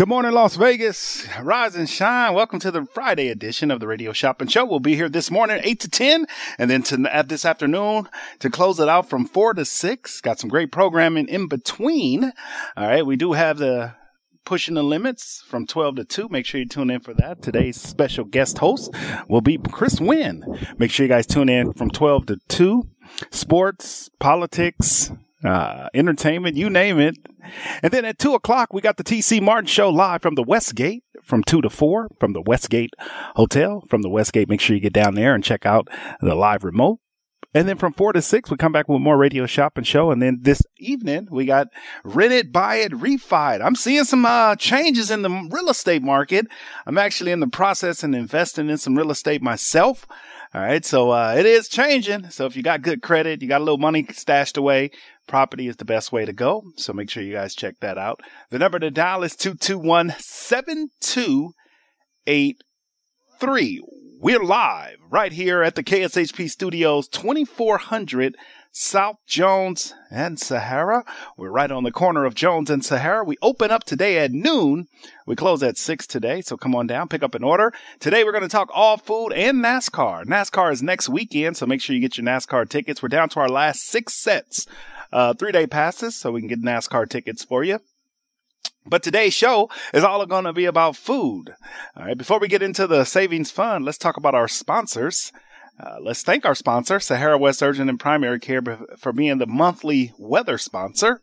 Good morning, Las Vegas. Rise and shine. Welcome to the Friday edition of the Radio Shopping Show. We'll be here this morning, 8 to 10, and then to, at this afternoon to close it out from 4 to 6. Got some great programming in between. All right. We do have the pushing the limits from 12 to 2. Make sure you tune in for that. Today's special guest host will be Chris Wynn. Make sure you guys tune in from 12 to 2. Sports, politics, uh, entertainment, you name it. And then at two o'clock, we got the TC Martin show live from the Westgate from two to four from the Westgate Hotel. From the Westgate, make sure you get down there and check out the live remote. And then from four to six, we come back with more radio shopping show. And then this evening, we got rent it, buy it, refi it. I'm seeing some uh, changes in the real estate market. I'm actually in the process and investing in some real estate myself. All right. So, uh, it is changing. So if you got good credit, you got a little money stashed away, property is the best way to go. So make sure you guys check that out. The number to dial is 221 7283. We're live right here at the KSHP studios, 2400 South Jones and Sahara. We're right on the corner of Jones and Sahara. We open up today at noon. We close at six today. So come on down, pick up an order. Today we're going to talk all food and NASCAR. NASCAR is next weekend. So make sure you get your NASCAR tickets. We're down to our last six sets uh, three day passes so we can get NASCAR tickets for you. But today's show is all going to be about food. All right. Before we get into the savings fund, let's talk about our sponsors. Uh, let's thank our sponsor, Sahara West Urgent and Primary Care, for being the monthly weather sponsor.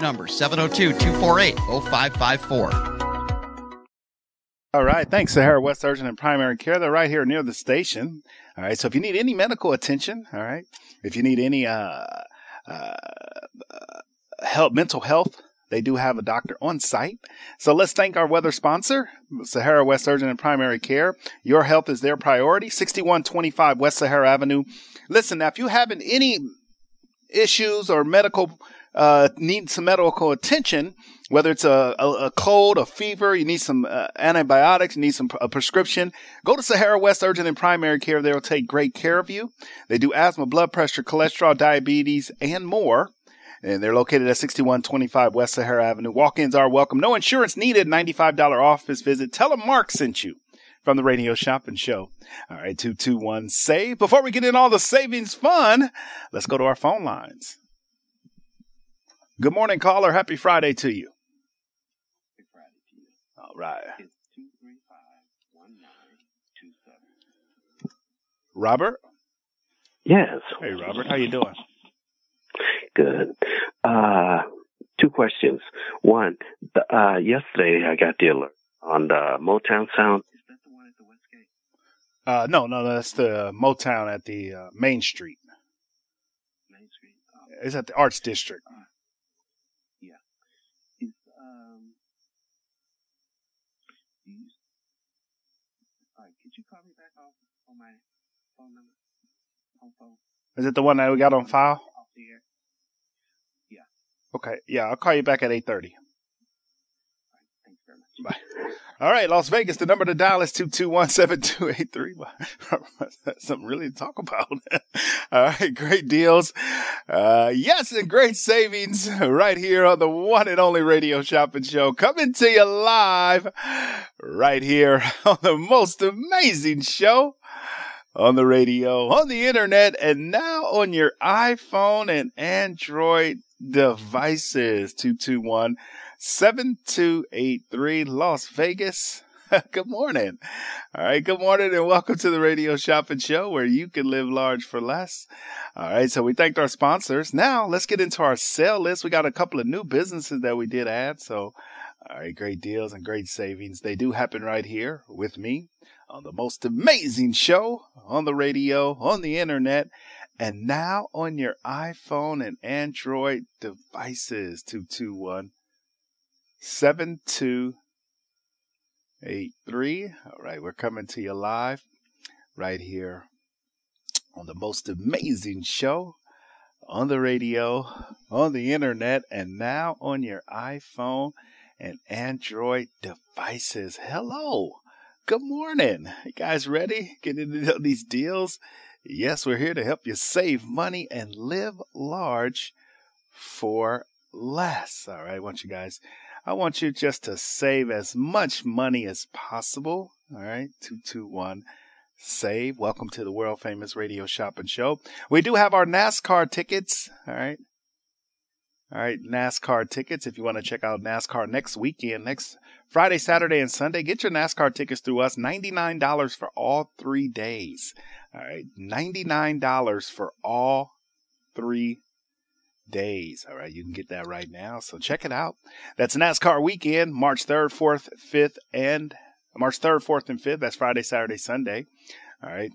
number, 702 248 0554. All right. Thanks, Sahara West Urgent and Primary Care. They're right here near the station. All right. So if you need any medical attention, all right, if you need any uh, uh, help, mental health, they do have a doctor on site. So let's thank our weather sponsor, Sahara West Urgent and Primary Care. Your health is their priority. 6125 West Sahara Avenue. Listen, now, if you have any issues or medical uh, need some medical attention, whether it's a, a, a cold, a fever, you need some uh, antibiotics, you need some a prescription, go to Sahara West Urgent and Primary Care. They'll take great care of you. They do asthma, blood pressure, cholesterol, diabetes, and more. And they're located at 6125 West Sahara Avenue. Walk-ins are welcome. No insurance needed. $95 office visit. Tell them Mark sent you from the Radio Shopping Show. All right, 221 save. Before we get in all the savings fun, let's go to our phone lines. Good morning, caller. Happy Friday to you. Happy Friday to you. All right. It's 235 Robert? Yes. Hey, Robert. How you doing? Good. Uh, two questions. One, uh, yesterday I got the alert on the Motown Sound. Is that the one at the Westgate? Uh, no, no, that's the Motown at the uh, Main Street. Main Street. Oh. It's at the Arts District. Uh, Could you call me back off on my phone number? Home phone. Is it the one that we got on file? Here. Okay. Yeah, I'll call you back at 8:30. Thanks All right, Las Vegas. The number to dial is two two one seven two eight three. That's something really to talk about. All right, great deals. Uh, yes, and great savings right here on the one and only radio shopping show coming to you live right here on the most amazing show on the radio, on the internet, and now on your iPhone and Android devices. 221 7283 Las Vegas. good morning. All right. Good morning and welcome to the Radio Shopping Show where you can live large for less. All right. So we thanked our sponsors. Now let's get into our sale list. We got a couple of new businesses that we did add. So, all right. Great deals and great savings. They do happen right here with me on the most amazing show on the radio, on the internet, and now on your iPhone and Android devices. 221 7283. All right, we're coming to you live right here on the most amazing show on the radio, on the internet, and now on your iPhone and Android devices. Hello. Good morning. You guys ready? Getting into these deals? Yes, we're here to help you save money and live large for less. All right. I want you guys, I want you just to save as much money as possible. All right. 221 save. Welcome to the world famous radio shopping show. We do have our NASCAR tickets. All right. All right, NASCAR tickets. If you want to check out NASCAR next weekend, next Friday, Saturday, and Sunday, get your NASCAR tickets through us. $99 for all three days. All right, $99 for all three days. All right, you can get that right now. So check it out. That's NASCAR weekend, March 3rd, 4th, 5th, and March 3rd, 4th, and 5th. That's Friday, Saturday, Sunday. All right.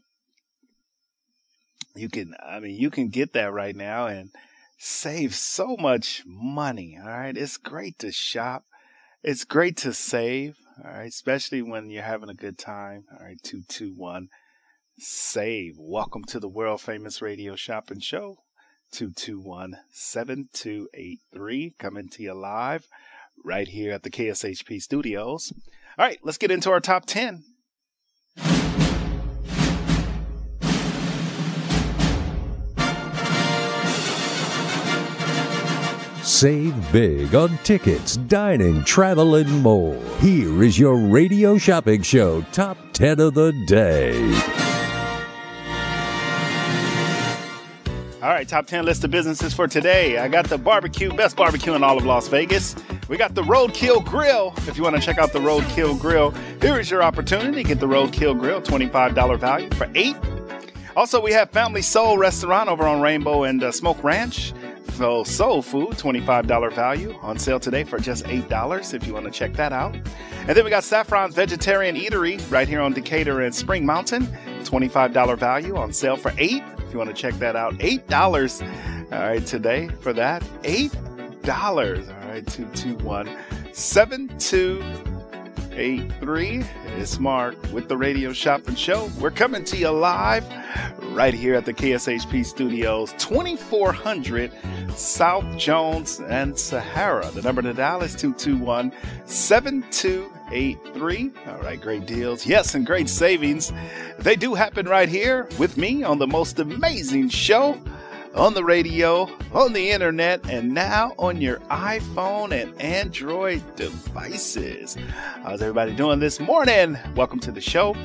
You can, I mean, you can get that right now and save so much money. All right. It's great to shop. It's great to save. All right. Especially when you're having a good time. All right. 221 save. Welcome to the world famous radio shopping show. 221 7283 coming to you live right here at the KSHP studios. All right. Let's get into our top 10. Save big on tickets, dining, travel, and more. Here is your radio shopping show top 10 of the day. All right, top 10 list of businesses for today. I got the barbecue, best barbecue in all of Las Vegas. We got the Roadkill Grill. If you want to check out the Roadkill Grill, here is your opportunity. Get the Roadkill Grill, $25 value for eight. Also, we have Family Soul Restaurant over on Rainbow and uh, Smoke Ranch. So soul food, $25 value on sale today for just $8 if you want to check that out. And then we got Saffron's Vegetarian Eatery right here on Decatur and Spring Mountain, $25 value on sale for 8 if you want to check that out. $8 all right today for that. $8 all right 221 7283 it's Mark with the Radio Shopping Show. We're coming to you live right here at the KSHP Studios, 2400 South Jones and Sahara. The number to dial is 221 7283. All right, great deals. Yes, and great savings. They do happen right here with me on the most amazing show on the radio, on the internet, and now on your iPhone and Android devices. How's everybody doing this morning? Welcome to the show.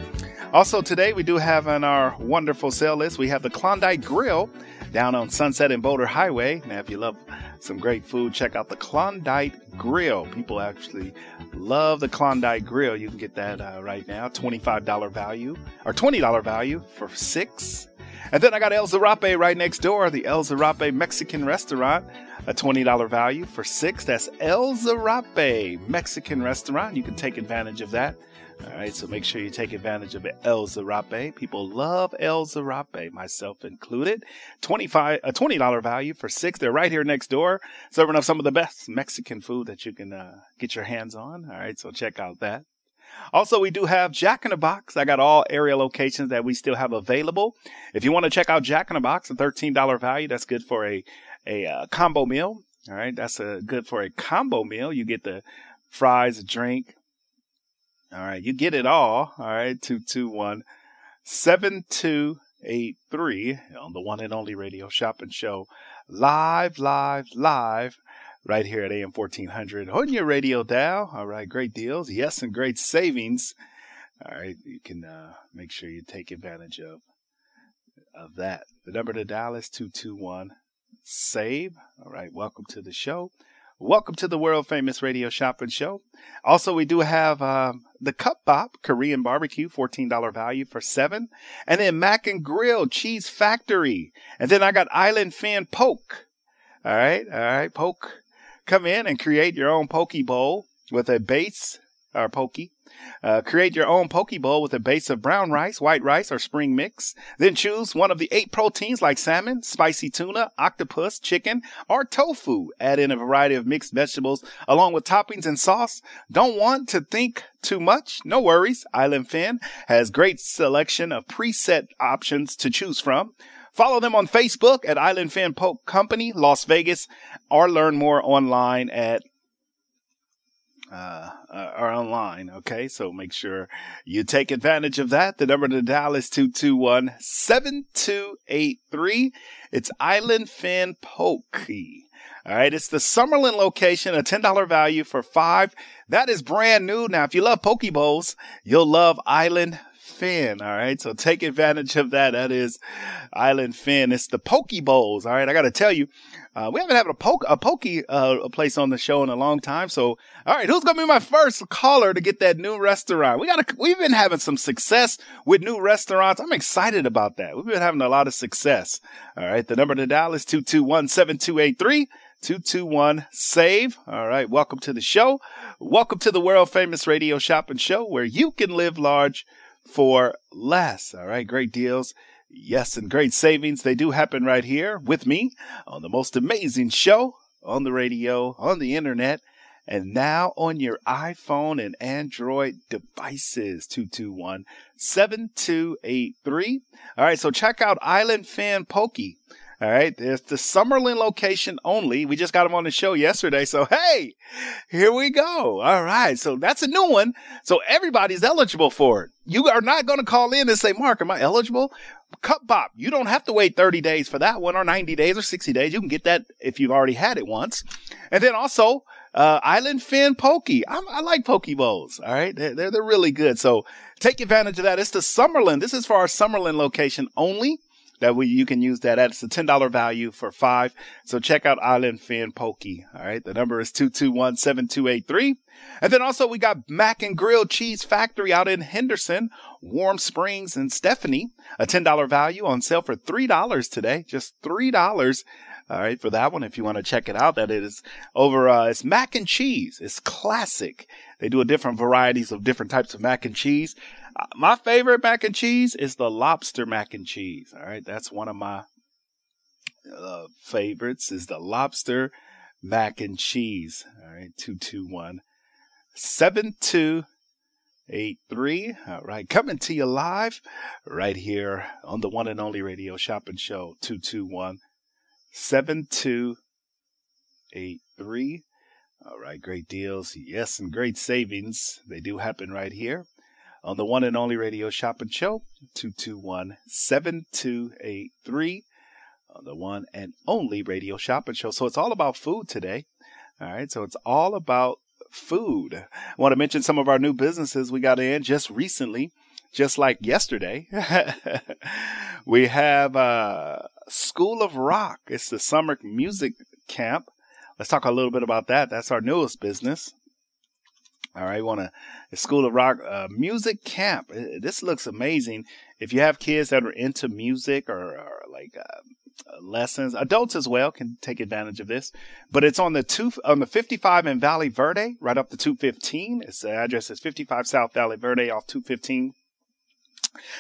Also, today we do have on our wonderful sale list, we have the Klondike Grill down on Sunset and Boulder Highway. Now, if you love some great food, check out the Klondike Grill. People actually love the Klondike Grill. You can get that uh, right now, $25 value or $20 value for six. And then I got El Zarape right next door, the El Zarape Mexican restaurant, a $20 value for six. That's El Zarape Mexican restaurant. You can take advantage of that. All right, so make sure you take advantage of El Zarape. People love El Zarape, myself included. 25 a $20 value for six. They're right here next door, serving up some of the best Mexican food that you can uh, get your hands on. All right, so check out that. Also, we do have Jack in the Box. I got all area locations that we still have available. If you want to check out Jack in the Box, a $13 value, that's good for a, a uh, combo meal. All right. That's a good for a combo meal. You get the fries, a drink. All right. You get it all. All right. 221 7283 on the one and only radio shopping show. Live, live, live right here at AM 1400 on your radio dial. All right, great deals. Yes, and great savings. All right, you can uh, make sure you take advantage of of that. The number to dial is 221 SAVE. All right, welcome to the show. Welcome to the world famous radio shopping show. Also, we do have um, the Cup Bop Korean barbecue, $14 value for seven. And then Mac and Grill Cheese Factory. And then I got Island Fin Poke. All right, all right, Poke Come in and create your own poke bowl with a base or poke. Uh, create your own poke bowl with a base of brown rice, white rice, or spring mix. Then choose one of the eight proteins like salmon, spicy tuna, octopus, chicken, or tofu. Add in a variety of mixed vegetables along with toppings and sauce. Don't want to think too much? No worries. Island Fin has great selection of preset options to choose from. Follow them on Facebook at Island Fin Poke Company, Las Vegas, or learn more online at uh, uh, or online. Okay. So make sure you take advantage of that. The number to dial is 221 7283. It's Island Fin Poke. All right. It's the Summerlin location, a $10 value for five. That is brand new. Now, if you love Poke Bowls, you'll love Island Fin. All right. So take advantage of that. That is Island Fin. It's the Poke Bowls. All right. I got to tell you, uh, we haven't had a poke, a pokey uh, place on the show in a long time. So, all right. Who's to be my first caller to get that new restaurant? We got we've been having some success with new restaurants. I'm excited about that. We've been having a lot of success. All right. The number to dial is 221 7283. 221 SAVE. All right. Welcome to the show. Welcome to the world famous radio shopping show where you can live large for less. All right. Great deals. Yes. And great savings. They do happen right here with me on the most amazing show on the radio, on the internet, and now on your iPhone and Android devices. 221 7283. All right. So check out Island Fin Pokey. All right. There's the Summerlin location only. We just got them on the show yesterday. So, hey, here we go. All right. So that's a new one. So everybody's eligible for it. You are not going to call in and say, Mark, am I eligible? Cup Bop. You don't have to wait 30 days for that one or 90 days or 60 days. You can get that if you've already had it once. And then also, uh, Island Fin Pokey. I'm, i like Poke Bowls. All right. They're, they're, they're really good. So take advantage of that. It's the Summerlin. This is for our Summerlin location only that we you can use that at. It's a ten dollar value for five. So check out Island Fin Pokey. All right, the number is two two one seven two eight three. And then also we got Mac and Grill Cheese Factory out in Henderson, Warm Springs, and Stephanie. A ten dollar value on sale for three dollars today. Just three dollars. All right, for that one, if you want to check it out, that is over, uh, it's mac and cheese. It's classic. They do a different varieties of different types of mac and cheese. My favorite mac and cheese is the lobster mac and cheese. All right, that's one of my uh, favorites. Is the lobster mac and cheese. All right, two two one seven two eight three. All right, coming to you live right here on the one and only radio shopping show. Two two one seven two eight three. All right, great deals. Yes, and great savings. They do happen right here on the one and only radio shopping show, 221 7283 on the one and only radio shopping show. So it's all about food today. All right. So it's all about food. I want to mention some of our new businesses we got in just recently, just like yesterday. we have uh, School of Rock. It's the summer music camp. Let's talk a little bit about that. That's our newest business. All right, want to School of Rock uh, music camp. This looks amazing. If you have kids that are into music or, or like uh, lessons, adults as well can take advantage of this. But it's on the two on the 55 in Valle Verde, right up to 215. Its address is 55 South Valle Verde off 215.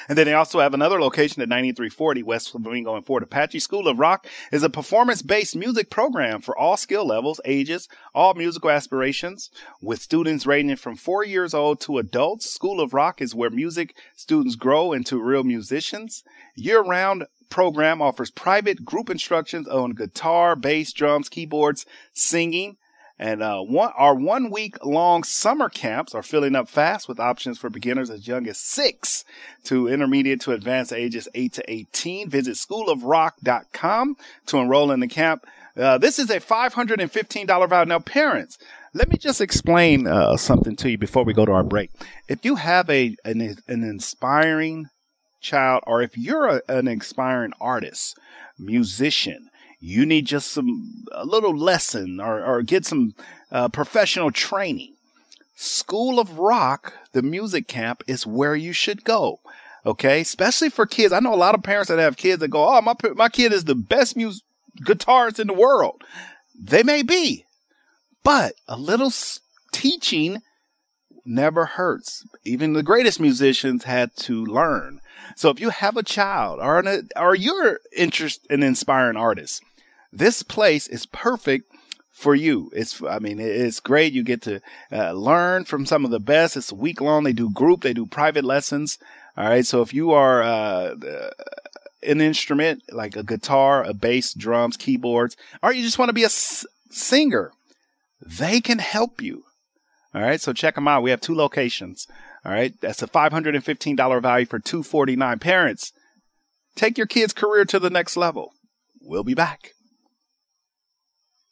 And then they also have another location at 9340 West Flamingo and Fort Apache. School of Rock is a performance based music program for all skill levels, ages, all musical aspirations, with students ranging from four years old to adults. School of Rock is where music students grow into real musicians. Year round program offers private group instructions on guitar, bass, drums, keyboards, singing, and uh, one, our one week long summer camps are filling up fast with options for beginners as young as six to intermediate to advanced ages 8 to 18. Visit schoolofrock.com to enroll in the camp. Uh, this is a $515 value. Now, parents, let me just explain uh, something to you before we go to our break. If you have a an, an inspiring child, or if you're a, an inspiring artist, musician, you need just some a little lesson or, or get some uh, professional training. School of Rock, the music camp, is where you should go. Okay, especially for kids. I know a lot of parents that have kids that go, "Oh, my my kid is the best music guitarist in the world." They may be, but a little teaching never hurts. Even the greatest musicians had to learn. So if you have a child or an, or you're interested in inspiring artists, this place is perfect for you. It's, I mean, it's great. You get to uh, learn from some of the best. It's a week long. They do group, they do private lessons. All right. So if you are, uh, an instrument like a guitar, a bass, drums, keyboards, or you just want to be a s- singer, they can help you. All right. So check them out. We have two locations. All right. That's a $515 value for 249 parents. Take your kid's career to the next level. We'll be back.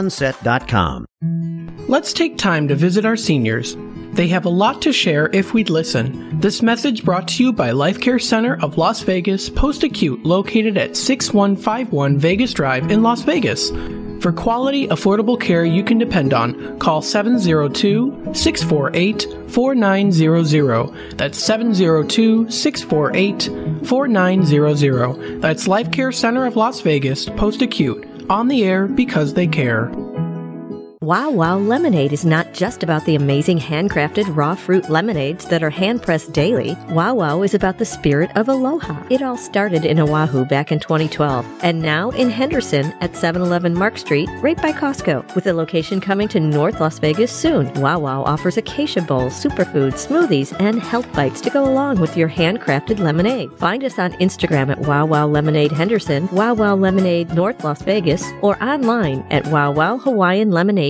sunset.com. Let's take time to visit our seniors. They have a lot to share if we'd listen. This message brought to you by Life Care Center of Las Vegas, post acute, located at 6151 Vegas Drive in Las Vegas. For quality, affordable care you can depend on, call 702 648 4900. That's 702 648 4900. That's Life Care Center of Las Vegas, post acute on the air because they care. Wow Wow Lemonade is not just about the amazing handcrafted raw fruit lemonades that are hand pressed daily. Wow Wow is about the spirit of aloha. It all started in Oahu back in 2012 and now in Henderson at 711 Mark Street, right by Costco, with a location coming to North Las Vegas soon. Wow Wow offers acai bowls, superfoods, smoothies, and health bites to go along with your handcrafted lemonade. Find us on Instagram at Wow Wow Lemonade Henderson, Wow Wow Lemonade North Las Vegas, or online at Wow Wow Hawaiian Lemonade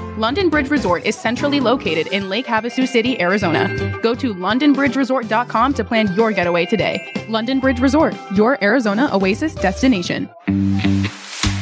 London Bridge Resort is centrally located in Lake Havasu City, Arizona. Go to londonbridgeresort.com to plan your getaway today. London Bridge Resort, your Arizona oasis destination.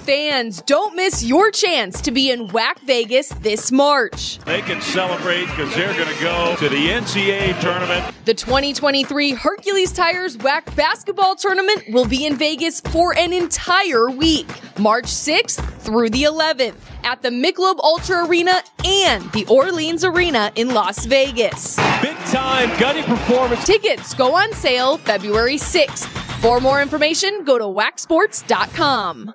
Fans, don't miss your chance to be in WAC Vegas this March. They can celebrate because they're going to go to the NCAA tournament. The 2023 Hercules Tires WAC basketball tournament will be in Vegas for an entire week, March 6th through the 11th, at the Michelob Ultra Arena and the Orleans Arena in Las Vegas. Big time gutty performance. Tickets go on sale February 6th. For more information, go to wacsports.com.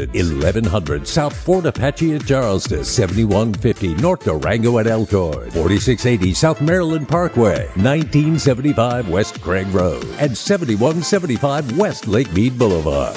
1100 South Fort Apache at Charleston, 7150 North Durango at Elkhorn, 4680 South Maryland Parkway, 1975 West Craig Road, and 7175 West Lake Mead Boulevard.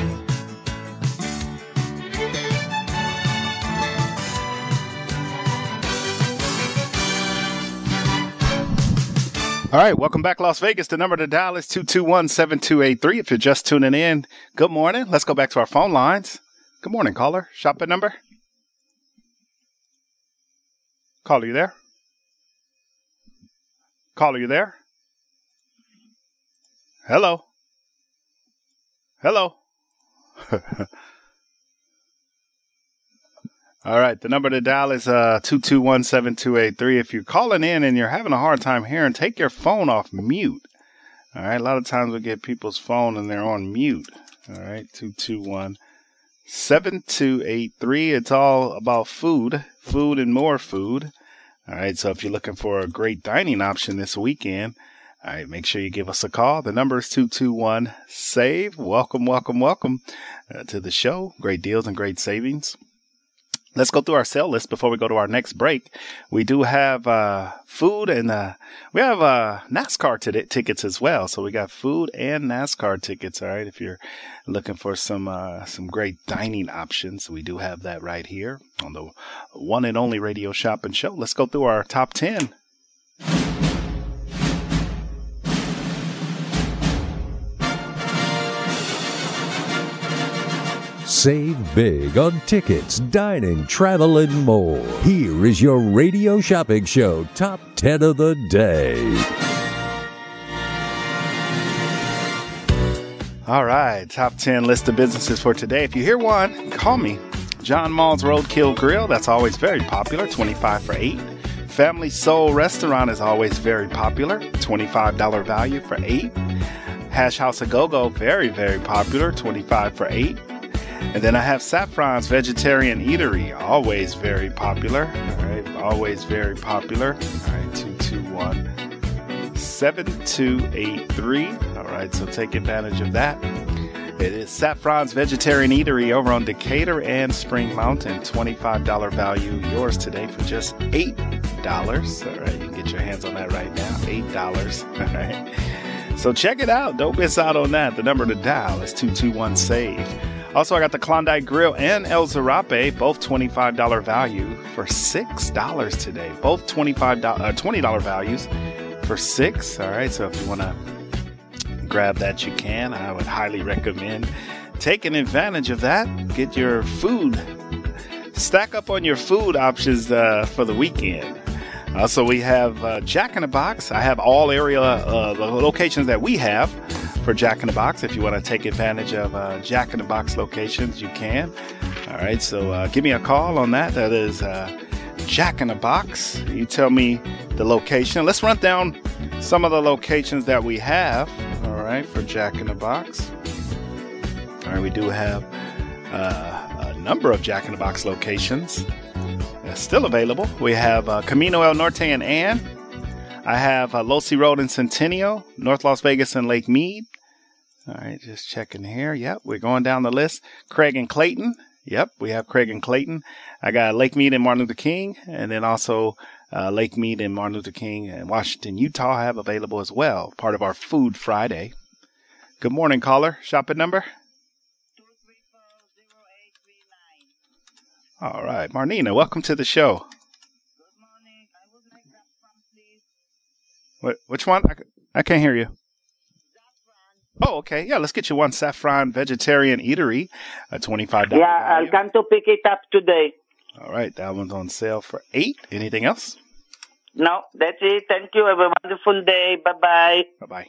All right, welcome back, Las Vegas. The number to dial is 221 7283. If you're just tuning in, good morning. Let's go back to our phone lines. Good morning, caller. Shopping number? Caller, you there? Caller, you there? Hello? Hello? All right, the number to dial is uh 221-7283. If you're calling in and you're having a hard time hearing, take your phone off mute. All right, a lot of times we get people's phone and they're on mute. All right, 221 7283. It's all about food, food and more food. All right, so if you're looking for a great dining option this weekend, all right, make sure you give us a call. The number is 221 SAVE. Welcome, welcome, welcome uh, to the show. Great deals and great savings. Let's go through our sale list before we go to our next break. We do have uh, food and uh, we have uh, NASCAR t- tickets as well. So we got food and NASCAR tickets. All right, if you're looking for some uh, some great dining options, we do have that right here on the one and only Radio Shopping Show. Let's go through our top ten. Save big on tickets, dining, travel, and more. Here is your radio shopping show top 10 of the day. All right, top 10 list of businesses for today. If you hear one, call me. John Mull's Roadkill Grill, that's always very popular, 25 for 8. Family Soul Restaurant is always very popular, $25 value for 8. Hash House A Go Go, very, very popular, 25 for 8. And then I have Saffron's Vegetarian Eatery, always very popular. All right, always very popular. All right, 221 7283. All right, so take advantage of that. It is Saffron's Vegetarian Eatery over on Decatur and Spring Mountain. $25 value, yours today for just $8. All right, you can get your hands on that right now. $8. All right. So check it out. Don't miss out on that. The number to dial is 221 SAVE. Also, I got the Klondike Grill and El Zarape, both $25 value for $6 today. Both $25, uh, $20 values for six. All right, so if you want to grab that, you can. I would highly recommend taking advantage of that. Get your food, stack up on your food options uh, for the weekend. Also, we have uh, Jack in the Box. I have all area uh, locations that we have for Jack in the Box. If you want to take advantage of uh, Jack in the Box locations, you can. All right, so uh, give me a call on that. That is uh, Jack in the Box. You tell me the location. Let's run down some of the locations that we have. All right, for Jack in the Box. All right, we do have uh, a number of Jack in the Box locations still available. We have uh, Camino El Norte and Ann. I have uh, Losee Road in Centennial, North Las Vegas and Lake Mead. All right, just checking here. Yep, we're going down the list. Craig and Clayton. Yep, we have Craig and Clayton. I got Lake Mead and Martin Luther King, and then also uh, Lake Mead and Martin Luther King and Washington, Utah have available as well, part of our Food Friday. Good morning, caller. Shopping number? All right, Marnina, welcome to the show. Good morning. I would like that one, please. What? Which one? I, I can't hear you. Oh, okay. Yeah, let's get you one saffron vegetarian eatery, a twenty-five dollars. Yeah, I'll come to pick it up today. All right, that one's on sale for eight. Anything else? No, that's it. Thank you. Have a wonderful day. Bye bye. Bye bye.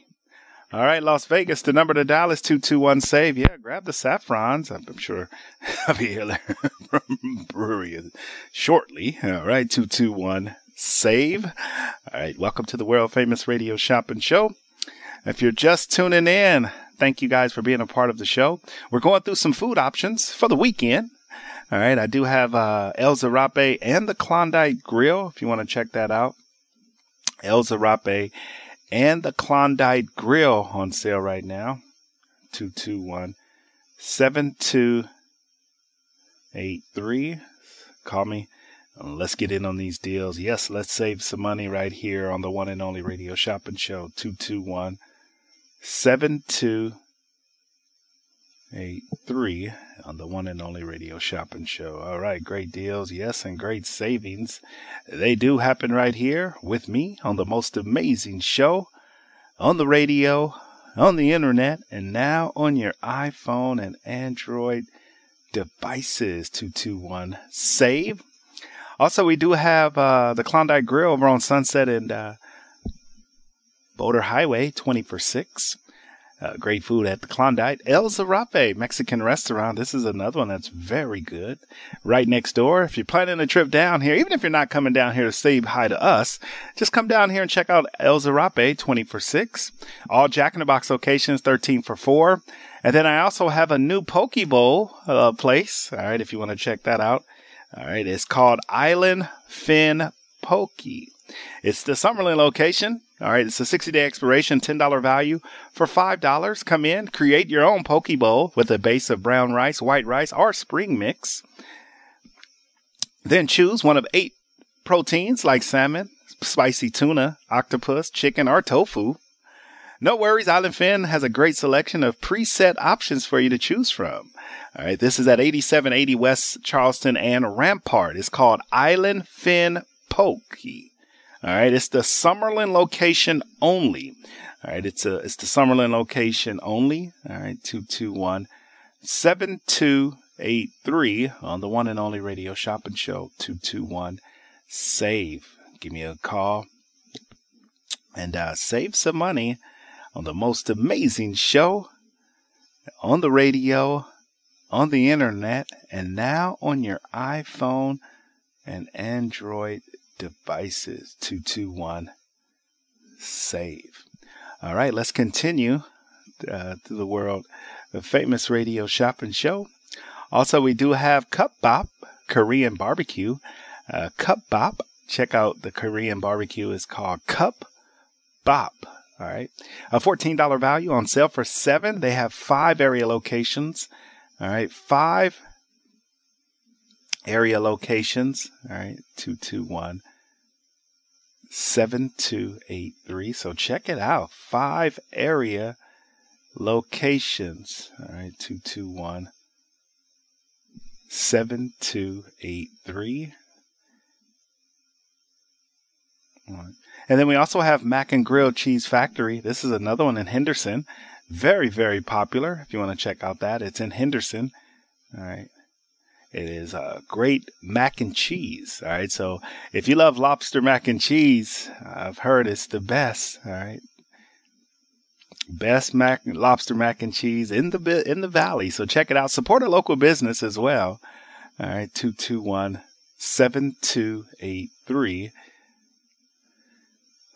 All right, Las Vegas. The number to dial is two two one save. Yeah, grab the saffrons. I'm sure I'll be here from brewery shortly. All right, two two one save. All right, welcome to the world famous radio shopping show. If you're just tuning in, thank you guys for being a part of the show. We're going through some food options for the weekend. All right, I do have uh, El Zarape and the Klondike Grill. If you want to check that out, El Zarape and the Klondike Grill on sale right now. 221 7283. Call me. Let's get in on these deals. Yes, let's save some money right here on the one and only radio shopping show. 221 7283 on the one and only radio shopping show. All right, great deals, yes, and great savings. They do happen right here with me on the most amazing show on the radio, on the internet, and now on your iPhone and Android devices. 221 save. Also, we do have uh, the Klondike Grill over on Sunset and uh, Boulder Highway, 20 for 6. Uh, great food at the Klondike. El Zarape Mexican restaurant. This is another one that's very good. Right next door. If you're planning a trip down here, even if you're not coming down here to say hi to us, just come down here and check out El Zarape 20 for 6. All Jack in the Box locations 13 for 4. And then I also have a new Poke Bowl uh, place. All right, if you want to check that out. All right, it's called Island Fin Poke. It's the Summerlin location. All right, it's a 60 day expiration, $10 value for $5. Come in, create your own poke bowl with a base of brown rice, white rice, or spring mix. Then choose one of eight proteins like salmon, spicy tuna, octopus, chicken, or tofu. No worries, Island Fin has a great selection of preset options for you to choose from. All right, this is at 8780 West Charleston and Rampart. It's called Island Fin Poke. All right, it's the Summerlin location only. All right, it's a it's the Summerlin location only. All right, two two one seven two eight three on the one and only radio shopping show. Two two one save. Give me a call and uh, save some money on the most amazing show on the radio, on the internet, and now on your iPhone and Android devices 221 save. All right, let's continue uh, to the world of famous radio shopping show. Also, we do have Cup Bop Korean barbecue. Uh, Cup Bop, check out the Korean barbecue. is called Cup Bop. All right, a $14 value on sale for seven. They have five area locations. All right, five area locations. All right, 221 7283. So check it out. Five area locations. All right, 221 7283. And then we also have Mac and Grill Cheese Factory. This is another one in Henderson. Very, very popular. If you want to check out that, it's in Henderson. All right. It is a great mac and cheese. All right. So if you love lobster mac and cheese, I've heard it's the best. All right. Best mac lobster mac and cheese in the in the valley. So check it out. Support a local business as well. All right. 221 7283.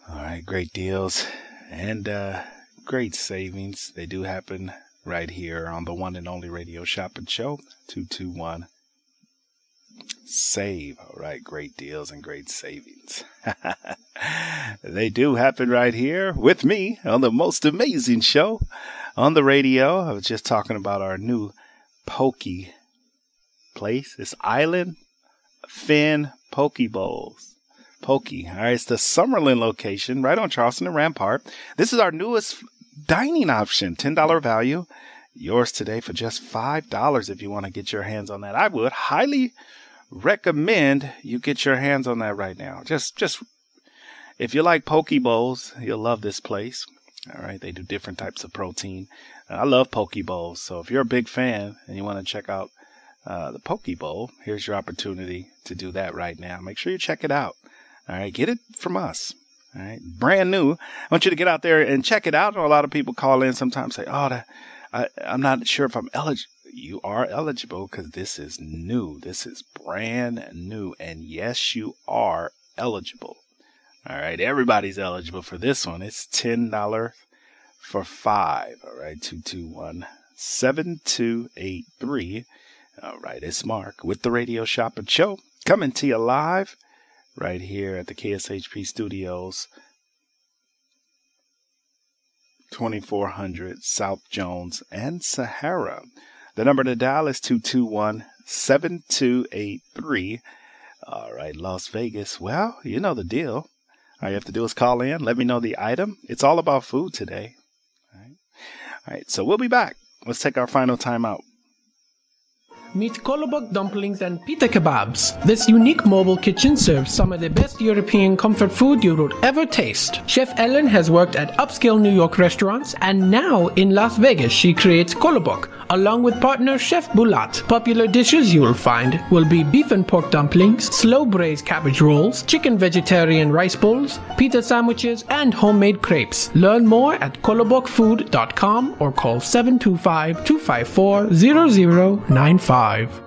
All right. Great deals and uh, great savings. They do happen right here on the one and only radio shop and show 221 save. All right, great deals and great savings. they do happen right here with me on the most amazing show on the radio. I was just talking about our new pokey place. It's Island Fin Poke Bowls. Pokey. All right, it's the Summerlin location right on Charleston and Rampart. This is our newest dining option, $10 value. Yours today for just $5 if you want to get your hands on that. I would highly recommend you get your hands on that right now. Just, just if you like poke bowls, you'll love this place. All right, they do different types of protein. I love poke bowls, so if you're a big fan and you want to check out uh, the poke bowl, here's your opportunity to do that right now. Make sure you check it out. All right, get it from us. All right, brand new. I want you to get out there and check it out. A lot of people call in sometimes say, "Oh, the, I, I'm not sure if I'm eligible." You are eligible because this is new. This is brand new. And yes, you are eligible. All right. Everybody's eligible for this one. It's $10 for five. All right. 221 7283. All right. It's Mark with the Radio Shop and Show coming to you live right here at the KSHP studios. 2400 South Jones and Sahara. The number to dial is 221 7283. All right, Las Vegas. Well, you know the deal. All you have to do is call in, let me know the item. It's all about food today. All right. All right, so we'll be back. Let's take our final time out. Meet Kolobok dumplings and pita kebabs. This unique mobile kitchen serves some of the best European comfort food you would ever taste. Chef Ellen has worked at upscale New York restaurants and now in Las Vegas she creates Kolobok along with partner Chef Bulat. Popular dishes you will find will be beef and pork dumplings, slow braised cabbage rolls, chicken vegetarian rice bowls, pita sandwiches, and homemade crepes. Learn more at kolobokfood.com or call 725 254 0095.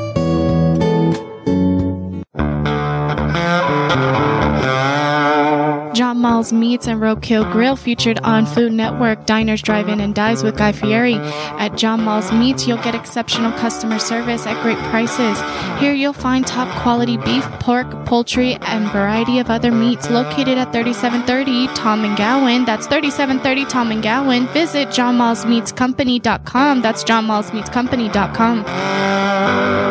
John Mull's Meats and Roadkill Grill featured on Food Network, Diners, Drive-In, and Dives with Guy Fieri. At John Mull's Meats, you'll get exceptional customer service at great prices. Here you'll find top quality beef, pork, poultry, and variety of other meats located at 3730 Thom and Gowan. That's 3730 Thom and Gowan. Visit johnmullsmeatscompany.com. That's johnmullsmeatscompany.com.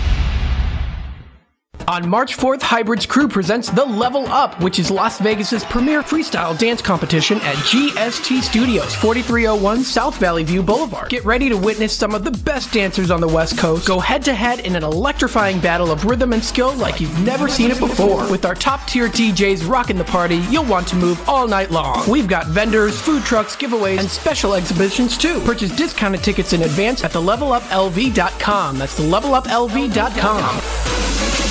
On March 4th, Hybrid's Crew presents The Level Up, which is Las Vegas's premier freestyle dance competition at GST Studios, 4301 South Valley View Boulevard. Get ready to witness some of the best dancers on the West Coast go head to head in an electrifying battle of rhythm and skill like you've never seen it before. With our top tier DJs rocking the party, you'll want to move all night long. We've got vendors, food trucks, giveaways, and special exhibitions too. Purchase discounted tickets in advance at theleveluplv.com. That's theleveluplv.com.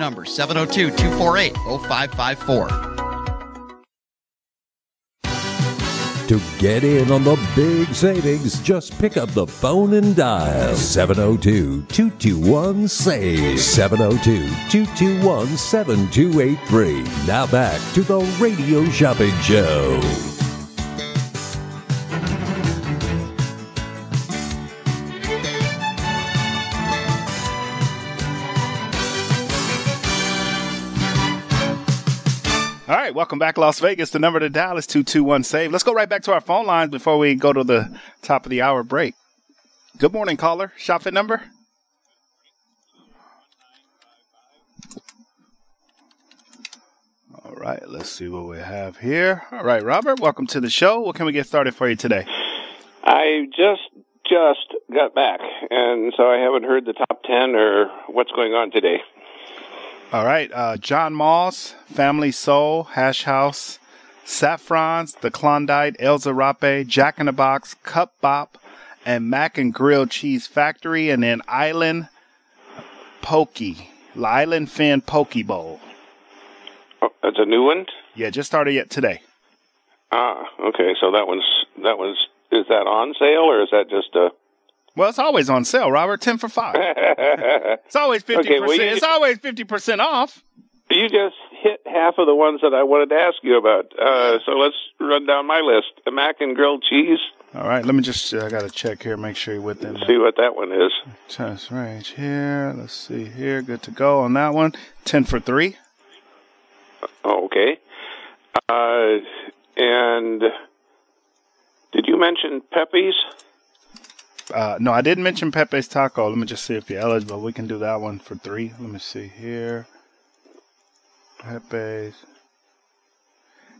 number, 702 248 0554. To get in on the big savings, just pick up the phone and dial 702 221 SAVE. 702 221 7283. Now back to the Radio Shopping Show. Right, welcome back, Las Vegas. The number to dial is 221 SAVE. Let's go right back to our phone lines before we go to the top of the hour break. Good morning, caller. Shop fit number? All right, let's see what we have here. All right, Robert, welcome to the show. What can we get started for you today? I just just got back, and so I haven't heard the top ten or what's going on today. All right, uh, John Mull's, Family Soul, Hash House, Saffrons, The Klondike, El Zarape, Jack in the Box, Cup Bop, and Mac and Grill Cheese Factory, and then Island Pokey, Island Fin Pokey Bowl. Oh, that's a new one. Yeah, just started yet today. Ah, okay. So that one's that one's is that on sale or is that just a? Well, it's always on sale, Robert. Ten for five. it's always fifty Okay, percent. well, you it's always fifty percent off. You just hit half of the ones that I wanted to ask you about. Uh, so let's run down my list: a mac and grilled cheese. All right, let me just. I got to check here, make sure you're within. the- See what that one is. Test range here. Let's see here. Good to go on that one. Ten for three. Okay. Uh, and did you mention Pepe's? Uh, no, I didn't mention Pepe's Taco. Let me just see if you're eligible. We can do that one for three. Let me see here. Pepe's.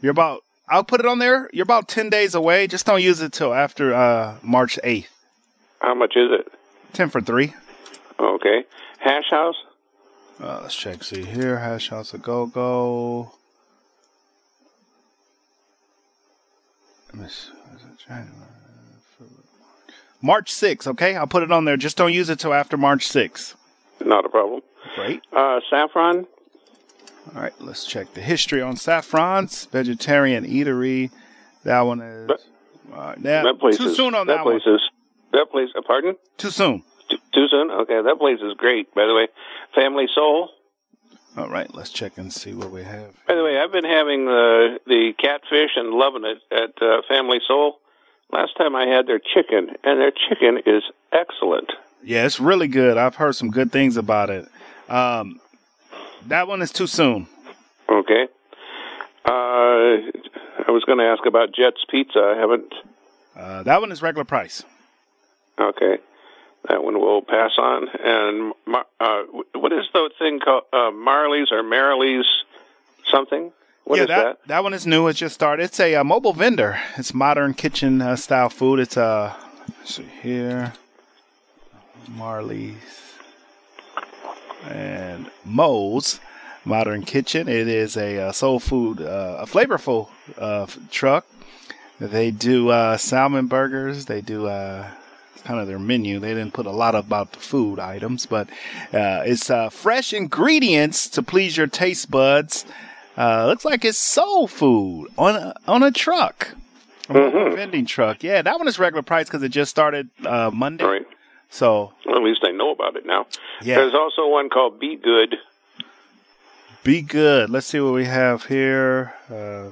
You're about. I'll put it on there. You're about ten days away. Just don't use it till after uh, March eighth. How much is it? Ten for three. Okay. Hash House. Uh, let's check. See here. Hash House a go go. Let me see. Is it January? March 6th, okay? I'll put it on there. Just don't use it till after March 6th. Not a problem. Great. Uh, saffron. All right, let's check the history on Saffron's vegetarian eatery. That one is uh, yeah, that place too is, soon on that that, place one. is that place. Uh, pardon? Too soon. Too, too soon. Okay, that place is great. By the way, Family Soul. All right, let's check and see what we have. By the way, I've been having the the catfish and loving it at uh, Family Soul. Last time I had their chicken, and their chicken is excellent. Yeah, it's really good. I've heard some good things about it. Um, that one is too soon. Okay. Uh, I was going to ask about Jet's Pizza. I haven't. Uh, that one is regular price. Okay, that one we'll pass on. And uh, what is the thing called uh, Marley's or Marileys something? What yeah, is that, that, that? one is new. It just started. It's a, a mobile vendor. It's modern kitchen uh, style food. It's a uh, see here, Marley's and Moe's Modern Kitchen. It is a, uh, soul food, uh, a flavorful uh, truck. They do uh, salmon burgers. They do uh, kind of their menu. They didn't put a lot about the food items, but uh, it's fresh ingredients to please your taste buds. Looks like it's soul food on a, on a truck. Mm-hmm. vending truck. Yeah, that one is regular price because it just started Monday. Right. So well, at least I know about it now. Yeah. There's also one called Be Good. Be Good. Let's see what we have here. Uh,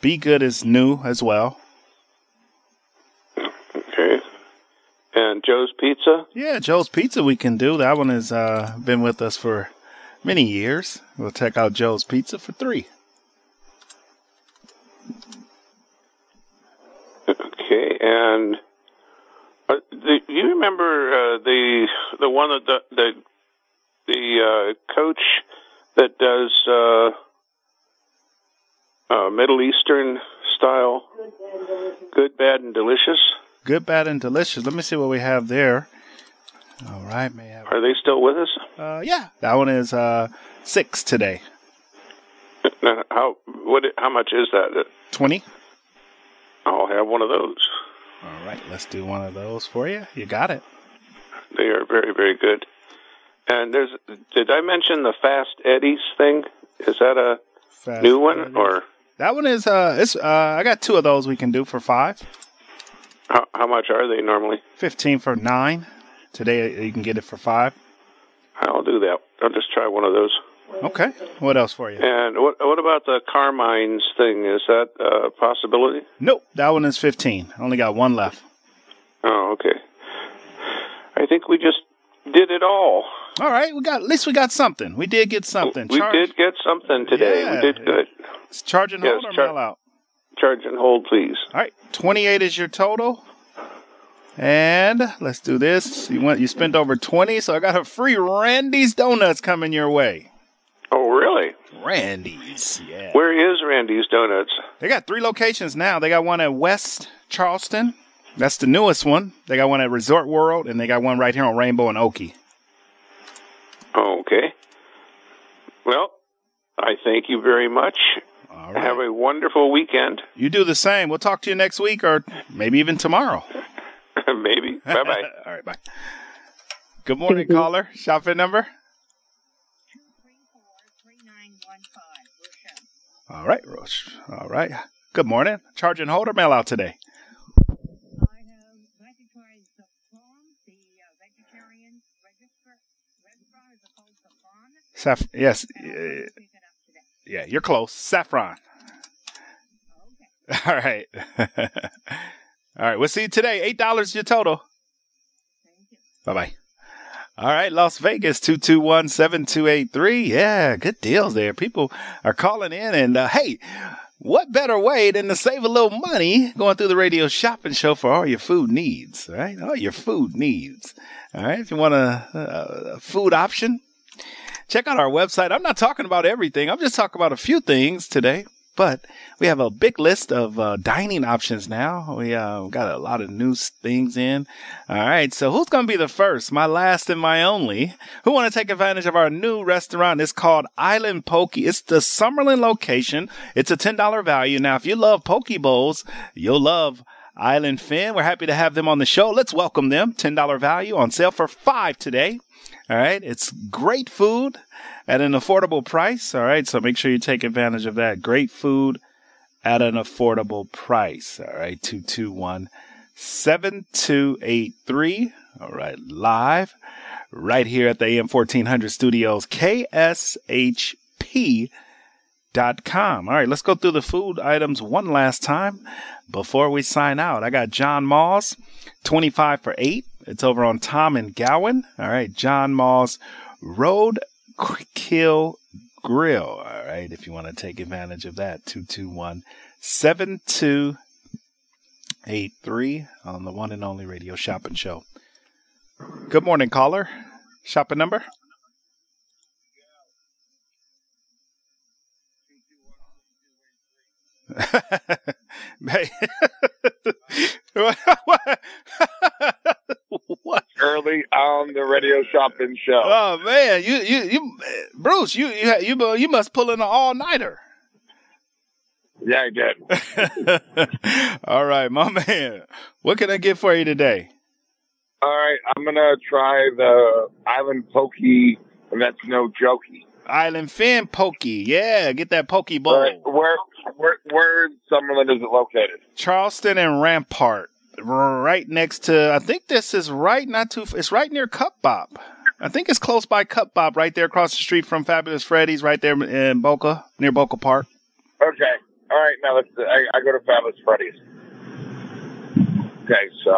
Be Good is new as well. Okay. And Joe's Pizza. Yeah, Joe's Pizza we can do. That one has uh, been with us for many years. We'll check out Joe's Pizza for three. Okay, and uh, the, you remember uh, the the one that the the, the uh, coach that does uh, uh, Middle Eastern style, good, bad, and delicious. Good, bad, and delicious. Let me see what we have there. All right, may have. Are they still with us? Uh, yeah, that one is uh, six today. How what? How much is that? Twenty. I'll have one of those. All right, let's do one of those for you. You got it. They are very, very good. And there's, did I mention the Fast Eddie's thing? Is that a Fast new one Eddie's. or That one is uh, it's uh, I got two of those we can do for five. how, how much are they normally? Fifteen for nine. Today uh, you can get it for five. I'll do that. I'll just try one of those. Okay. What else for you? And what what about the Carmine's thing? Is that a possibility? Nope, that one is fifteen. I Only got one left. Oh, okay. I think we just did it all. All right, we got at least we got something. We did get something. We did get something today. Yeah. We did good. It's charge and Yes, hold or char- mail out. Charge and hold, please. All right, twenty-eight is your total. And let's do this. You went. You spent over twenty, so I got a free Randy's donuts coming your way. Oh, really? Randy's. Yeah. Where is Randy's Donuts? They got three locations now. They got one at West Charleston. That's the newest one. They got one at Resort World, and they got one right here on Rainbow and Oakey. Oh, okay. Well, I thank you very much. All right. Have a wonderful weekend. You do the same. We'll talk to you next week, or maybe even tomorrow. Maybe. Bye bye. All right, bye. Good morning, caller. Shop in number. All right, Roche. All right. Good morning. Charge and hold or mail out today? Saff- yes. yeah, you're close. Saffron. All right. All right. We'll see you today. $8 your total. Bye bye. All right, Las Vegas, 221 7283. Yeah, good deals there. People are calling in, and uh, hey, what better way than to save a little money going through the radio shopping show for all your food needs, right? All your food needs. All right, if you want a, a food option, check out our website. I'm not talking about everything, I'm just talking about a few things today. But we have a big list of uh, dining options now. We uh, got a lot of new things in. All right, so who's going to be the first? My last and my only. Who want to take advantage of our new restaurant? It's called Island Poke. It's the Summerlin location. It's a ten dollar value. Now, if you love poke bowls, you'll love Island Fin. We're happy to have them on the show. Let's welcome them. Ten dollar value on sale for five today. All right, it's great food at an affordable price. All right, so make sure you take advantage of that. Great food at an affordable price. All right, 221 7283. All right, live right here at the AM 1400 studios, KSHP.com. All right, let's go through the food items one last time before we sign out. I got John Mull's, 25 for 8. It's over on Thom and Gowan. All right, John Mull's Road Kill Grill. All right. If you want to take advantage of that, 221 7283 on the one and only radio shopping show. Good morning, caller. Shopping number? What? what? Early on the radio shopping show. Oh man, you you you, Bruce, you you you you must pull in an all nighter. Yeah, I did. all right, my man. What can I get for you today? All right, I'm gonna try the Island Pokey, and that's no jokey. Island Fin Pokey. Yeah, get that Poke Bowl. Where where where in Summerlin is it located? Charleston and Rampart, right next to. I think this is right not too. It's right near Cup Bop. I think it's close by Cup Bop, right there across the street from Fabulous Freddy's, right there in Boca, near Boca Park. Okay. All right. Now let's. I, I go to Fabulous Freddy's. Okay, so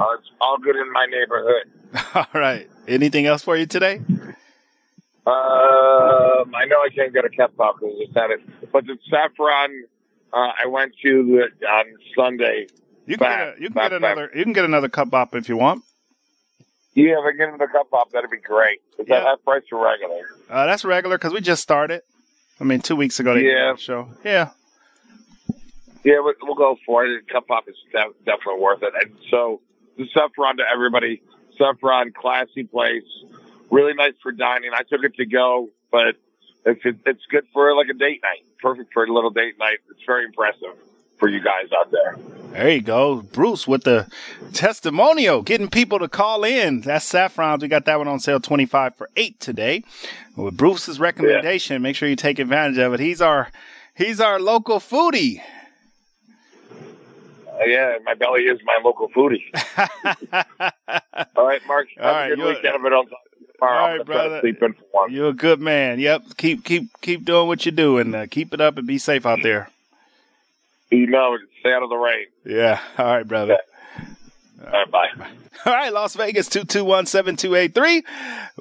uh, it's all good in my neighborhood. All right. Anything else for you today? Um, I know I can't get a Cup Bop because I just had it, but the saffron uh, I went to the, on Sunday. You can back, get, a, you can back, get another. You can get another cup bop if you want. Yeah, if I get another cup bop, that'd be great. Is that that price or regular? Uh, that's regular because we just started. I mean, two weeks ago they did Yeah. that show. Yeah. Yeah, we'll, we'll go for it. Cup Bop is de- definitely worth it. And so the saffron to everybody. Saffron, classy place, really nice for dining. I took it to go, but if it, it's good for like a date night, perfect for a little date night. It's very impressive for you guys out there. There you go, Bruce with the testimonial, getting people to call in. That's Saffrons. We got that one on sale, twenty five for eight today. With Bruce's recommendation, make sure you take advantage of it. He's our he's our local foodie. Uh, yeah, my belly is my local foodie. All right, Mark. All right, good weekend. If I don't talk tomorrow, All right, brother. sleep in for once. You're a good man. Yep. Keep keep keep doing what you're doing. uh, keep it up and be safe out there. You know, stay out of the rain. Yeah. All right, brother. All right, bye. All right, Las Vegas, 221 7283.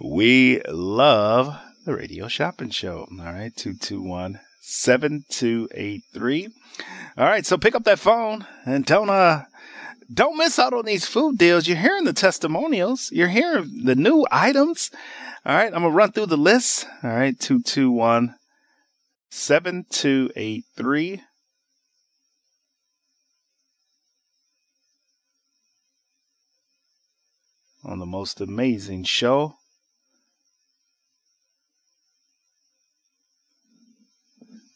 We love the radio shopping show. All right, 221 7283. All right, so pick up that phone and don't, uh, don't miss out on these food deals. You're hearing the testimonials. You're hearing the new items. All right, I'm going to run through the list. All right, 221 7283. on the most amazing show.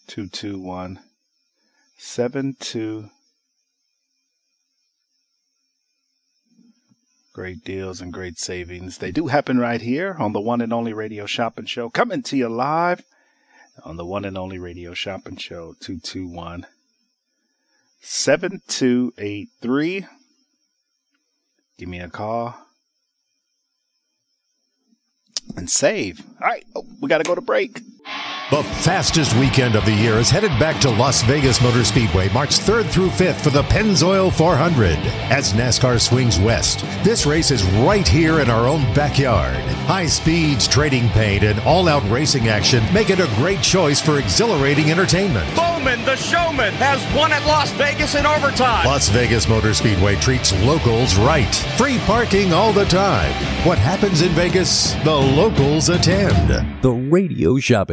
Two two one seven two. Great deals and great savings. They do happen right here on the one and only radio shopping show. Coming to you live on the one and only radio shopping show. 221 7283. Give me a call and save. All right, oh, we got to go to break. The fastest weekend of the year is headed back to Las Vegas Motor Speedway March 3rd through 5th for the Pennzoil 400. As NASCAR swings west, this race is right here in our own backyard. High speeds, trading paint, and all out racing action make it a great choice for exhilarating entertainment. Bowman, the showman, has won at Las Vegas in overtime. Las Vegas Motor Speedway treats locals right. Free parking all the time. What happens in Vegas, the locals attend. The Radio Shopping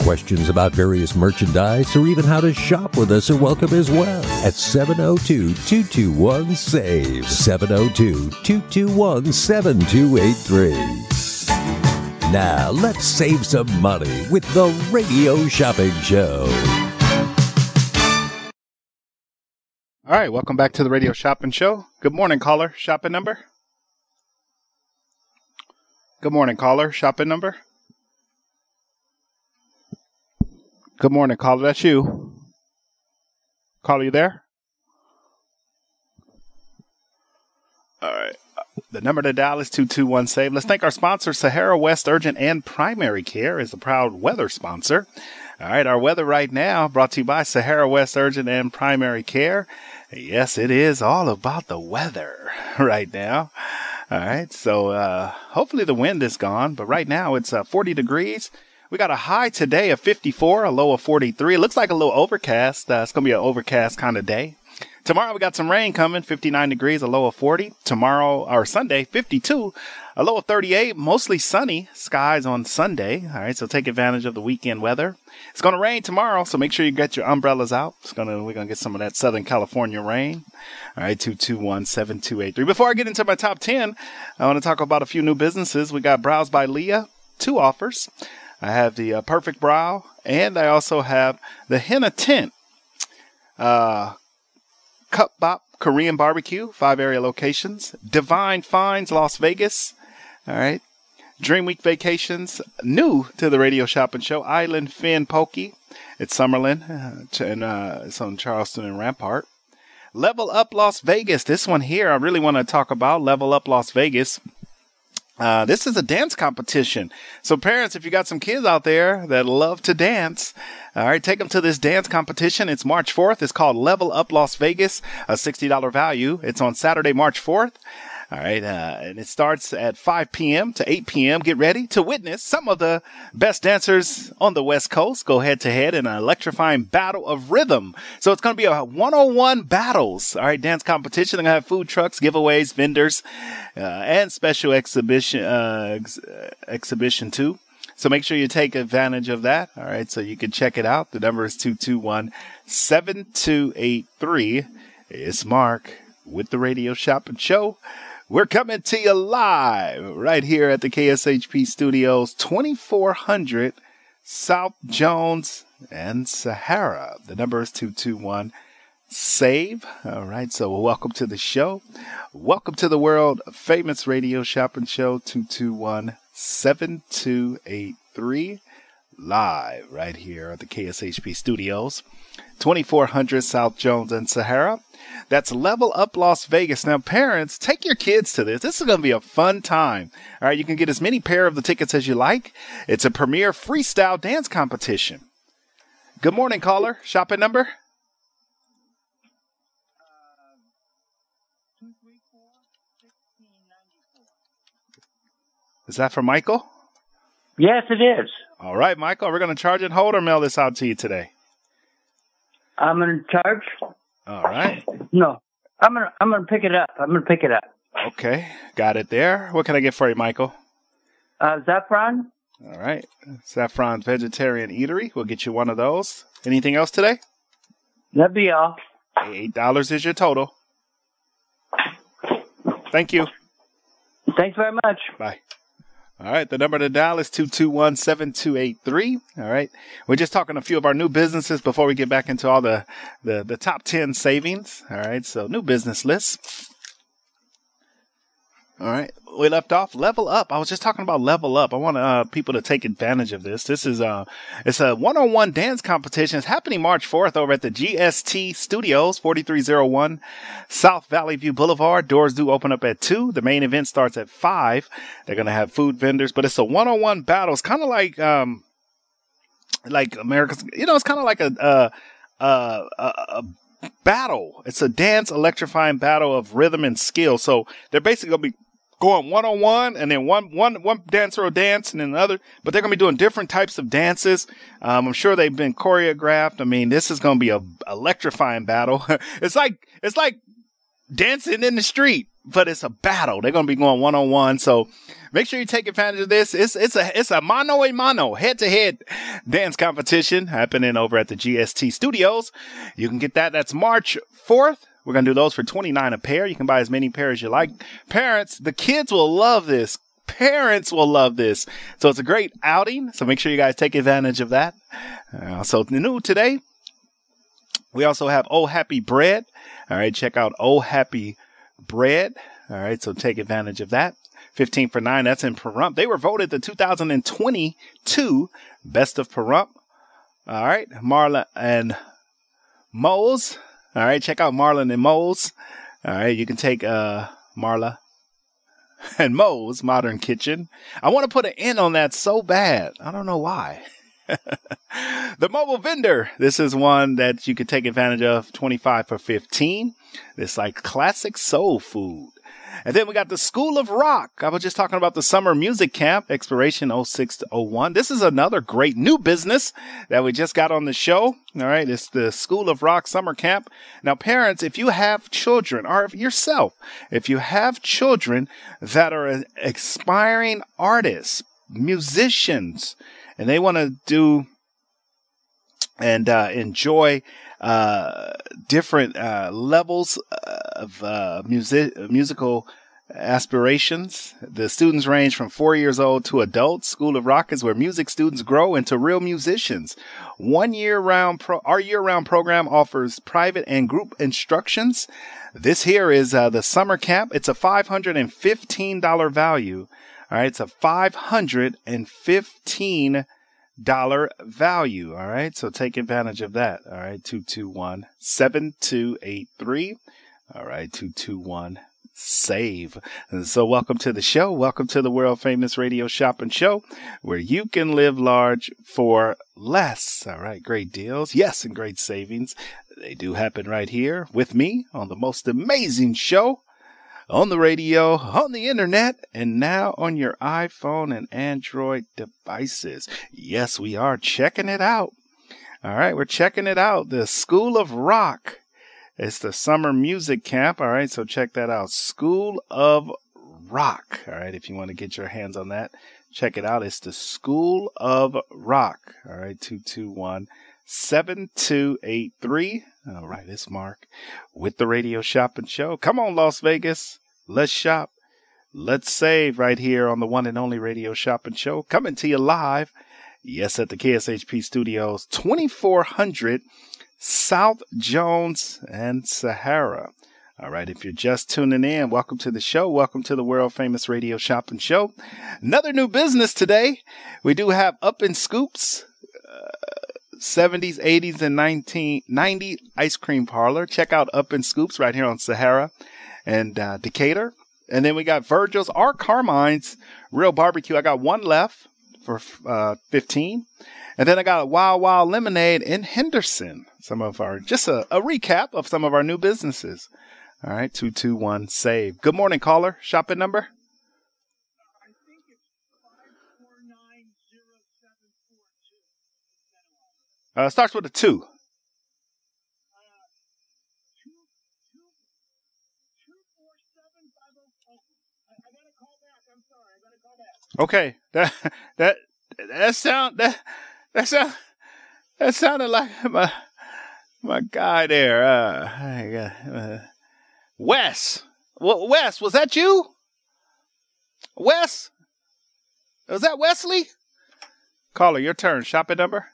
Questions about various merchandise or even how to shop with us are welcome as well at 702 221 SAVE. 702 221 7283. Now, let's save some money with the Radio Shopping Show. All right, welcome back to the Radio Shopping Show. Good morning, caller. Shopping number? Good morning, caller. Shopping number? Good morning, caller. That's you. Caller, you there? All right. The number to dial is 221 SAVE. Let's thank our sponsor, Sahara West Urgent and Primary Care, is the proud weather sponsor. All right, our weather right now brought to you by Sahara West Urgent and Primary Care. Yes, it is all about the weather right now. All right, so uh, hopefully the wind is gone, but right now it's uh, 40 degrees. We got a high today of 54, a low of 43. It looks like a little overcast. Uh, it's going to be an overcast kind of day. Tomorrow we got some rain coming, 59 degrees, a low of 40. Tomorrow or Sunday, 52, a low of 38, mostly sunny skies on Sunday. All right, so take advantage of the weekend weather. It's going to rain tomorrow, so make sure you get your umbrellas out. It's going to we're going to get some of that Southern California rain. All right, 221-7283. Before I get into my top 10, I want to talk about a few new businesses. We got Brows by Leah, two offers. I have the uh, Perfect Brow, and I also have the Henna Tint. Uh, Cup Bop Korean Barbecue, five area locations. Divine Finds Las Vegas. All right. Dream Week Vacations, new to the radio shopping show. Island Fin Pokey. It's Summerlin, uh, and uh, it's on Charleston and Rampart. Level Up Las Vegas. This one here, I really want to talk about. Level Up Las Vegas. Uh, this is a dance competition. So parents, if you got some kids out there that love to dance, all right, take them to this dance competition. It's March 4th. It's called Level Up Las Vegas, a $60 value. It's on Saturday, March 4th. All right, uh, and it starts at 5 p.m. to 8 p.m. Get ready to witness some of the best dancers on the West Coast go head to head in an electrifying battle of rhythm. So it's going to be a one-on-one battles. All right, dance competition. They're going to have food trucks, giveaways, vendors, uh, and special exhibition uh, ex- exhibition too. So make sure you take advantage of that. All right. So you can check it out. The number is 221 7283. It's Mark with the Radio Shopping Show. We're coming to you live right here at the KSHP Studios, 2400 South Jones and Sahara. The number is 221 SAVE. All right. So welcome to the show. Welcome to the world famous radio shopping show, 221 7283 live right here at the KSHP Studios, 2400 South Jones and Sahara. That's Level Up Las Vegas. Now, parents, take your kids to this. This is going to be a fun time. All right, you can get as many pair of the tickets as you like. It's a premier freestyle dance competition. Good morning, caller. Shopping number? Is that for Michael? Yes, it is. All right, Michael, we're going to charge and hold or mail this out to you today. I'm going to charge. All right. No, I'm going to I'm to pick it up. I'm going to pick it up. Okay, got it there. What can I get for you, Michael? Uh, Zaffron. All right, Saffron's Vegetarian Eatery. We'll get you one of those. Anything else today? That'd be all. Eight dollars is your total. Thank you. Thanks very much. Bye. All right, the number to dial is 221 7283. All right, we're just talking a few of our new businesses before we get back into all the, the, the top 10 savings. All right, so new business lists. All right, we left off level up. I was just talking about level up. I want uh, people to take advantage of this. This is uh, it's a one-on-one dance competition. It's happening March 4th over at the GST Studios, 4301 South Valley View Boulevard. Doors do open up at two. The main event starts at five. They're gonna have food vendors, but it's a one-on-one battle. It's kind of like um, like America's. You know, it's kind of like a uh, uh, a, a battle. It's a dance electrifying battle of rhythm and skill. So they're basically gonna be going one on one, and then one one one dancer will dance, and then another. But they're gonna be doing different types of dances. Um, I'm sure they've been choreographed. I mean, this is gonna be a electrifying battle. it's like it's like dancing in the street. but it's a battle. They're going to be going one on one. So make sure you take advantage of this. It's, it's a, it's a mano a mano head to head dance competition happening over at the GST studios. You can get that. That's March 4th. We're going to do those for 29 a pair. You can buy as many pairs as you like. Parents, the kids will love this. Parents will love this. So it's a great outing. So make sure you guys take advantage of that. Uh, so new today, we also have Oh Happy Bread. All right. Check out Oh Happy Bread. All right. So take advantage of that. 15 for 9. That's in Pahrump. They were voted the 2022 Best of Pahrump. All right. Marla and Moles. All right. Check out Marlon and Moles. All right. You can take uh, Marla and Mo's Modern Kitchen. I want to put an end on that so bad. I don't know why. the mobile vendor. This is one that you can take advantage of 25 for 15. This like classic soul food. And then we got the School of Rock. I was just talking about the summer music camp, expiration 06 to 01. This is another great new business that we just got on the show. All right. It's the School of Rock summer camp. Now, parents, if you have children or yourself, if you have children that are aspiring artists, musicians, and they want to do and uh, enjoy uh, different uh, levels of uh, music musical aspirations. The students range from four years old to adults. School of Rock is where music students grow into real musicians. One year round pro- our year round program offers private and group instructions. This here is uh, the summer camp. It's a $515 value. All right. It's a 515 dollar value. All right. So take advantage of that. All right. 221 7283. All right. 221 save. And so welcome to the show. Welcome to the world famous radio shopping show where you can live large for less. All right. Great deals. Yes. And great savings. They do happen right here with me on the most amazing show on the radio, on the internet, and now on your iPhone and Android devices. Yes, we are checking it out. All right, we're checking it out. The School of Rock. It's the summer music camp. All right, so check that out. School of Rock. All right, if you want to get your hands on that, check it out. It's the School of Rock. All right, 221 7283. All right, it's Mark with the Radio Shopping Show. Come on, Las Vegas. Let's shop. Let's save right here on the one and only Radio Shopping Show. Coming to you live. Yes, at the KSHP studios, 2400 South Jones and Sahara. All right, if you're just tuning in, welcome to the show. Welcome to the world famous Radio Shopping Show. Another new business today. We do have Up in Scoops. 70s, 80s, and 1990 ice cream parlor. Check out Up in Scoops right here on Sahara and uh, Decatur. And then we got Virgil's or Carmine's Real Barbecue. I got one left for uh, 15. And then I got a Wild Wild Lemonade in Henderson. Some of our, just a, a recap of some of our new businesses. All right, 221 save. Good morning, caller. Shopping number? Uh, starts with a two. Okay, that that that sound that that sound that sounded like my my guy there. Uh, uh Wes. Wes, was that you? Wes, was that Wesley? Caller, your turn. Shopping number.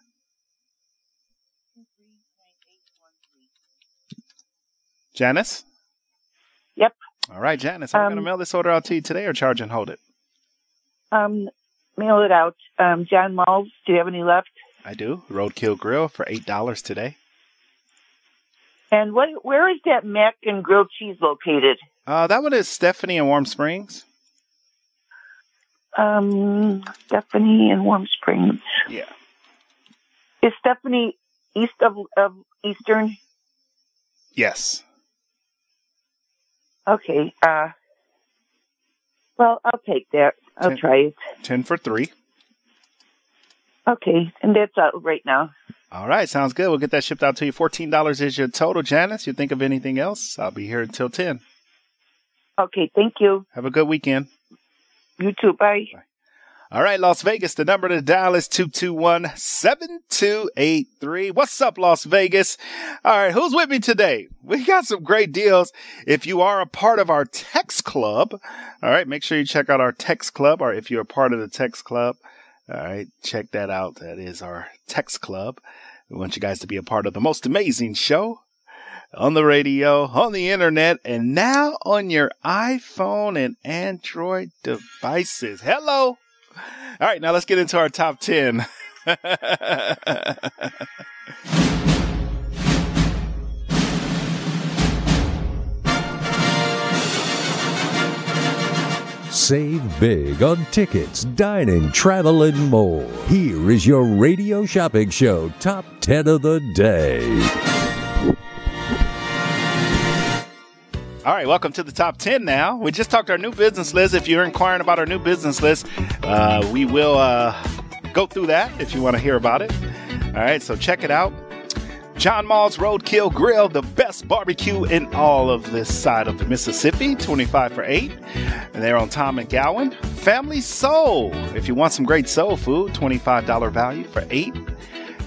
Janice? Yep. All right, Janice, I'm Um, going to mail this order out to you today or charge and hold it. Um, mail it out. Um, John Mull's, do you have any left? I do. Roadkill Grill for $8 today. And what? Where is that mac and grilled cheese located? Uh, that one is Stephanie in Warm Springs. Um, Stephanie in Warm Springs. Yeah. Is Stephanie east of, of Eastern? Yes. Okay. Uh, well, I'll take that. I'll Ten- try it. 10 for 3. Okay, and that's out right now. All right, sounds good. We'll get that shipped out to you. $14 is your total, Janice. You think of anything else? I'll be here until 10. Okay, thank you. Have a good weekend. You too. Bye. All right, Las Vegas, the number to dial is 221-7283. What's up, Las Vegas? All right, who's with me today? We got some great deals. If you are a part of our text club, all right, make sure you check out our text club, or if you're a part of the text club, all right, check that out. That is our text club. We want you guys to be a part of the most amazing show on the radio, on the internet, and now on your iPhone and Android devices. Hello. All right, now let's get into our top 10. Save big on tickets, dining, travel, and more. Here is your radio shopping show top 10 of the day. All right, welcome to the top 10 now. We just talked our new business list. If you're inquiring about our new business list, uh, we will uh, go through that if you want to hear about it. All right, so check it out. John Mull's Roadkill Grill, the best barbecue in all of this side of the Mississippi, 25 for 8. And they're on Thom and Gowan. Family Soul, if you want some great soul food, $25 value for 8.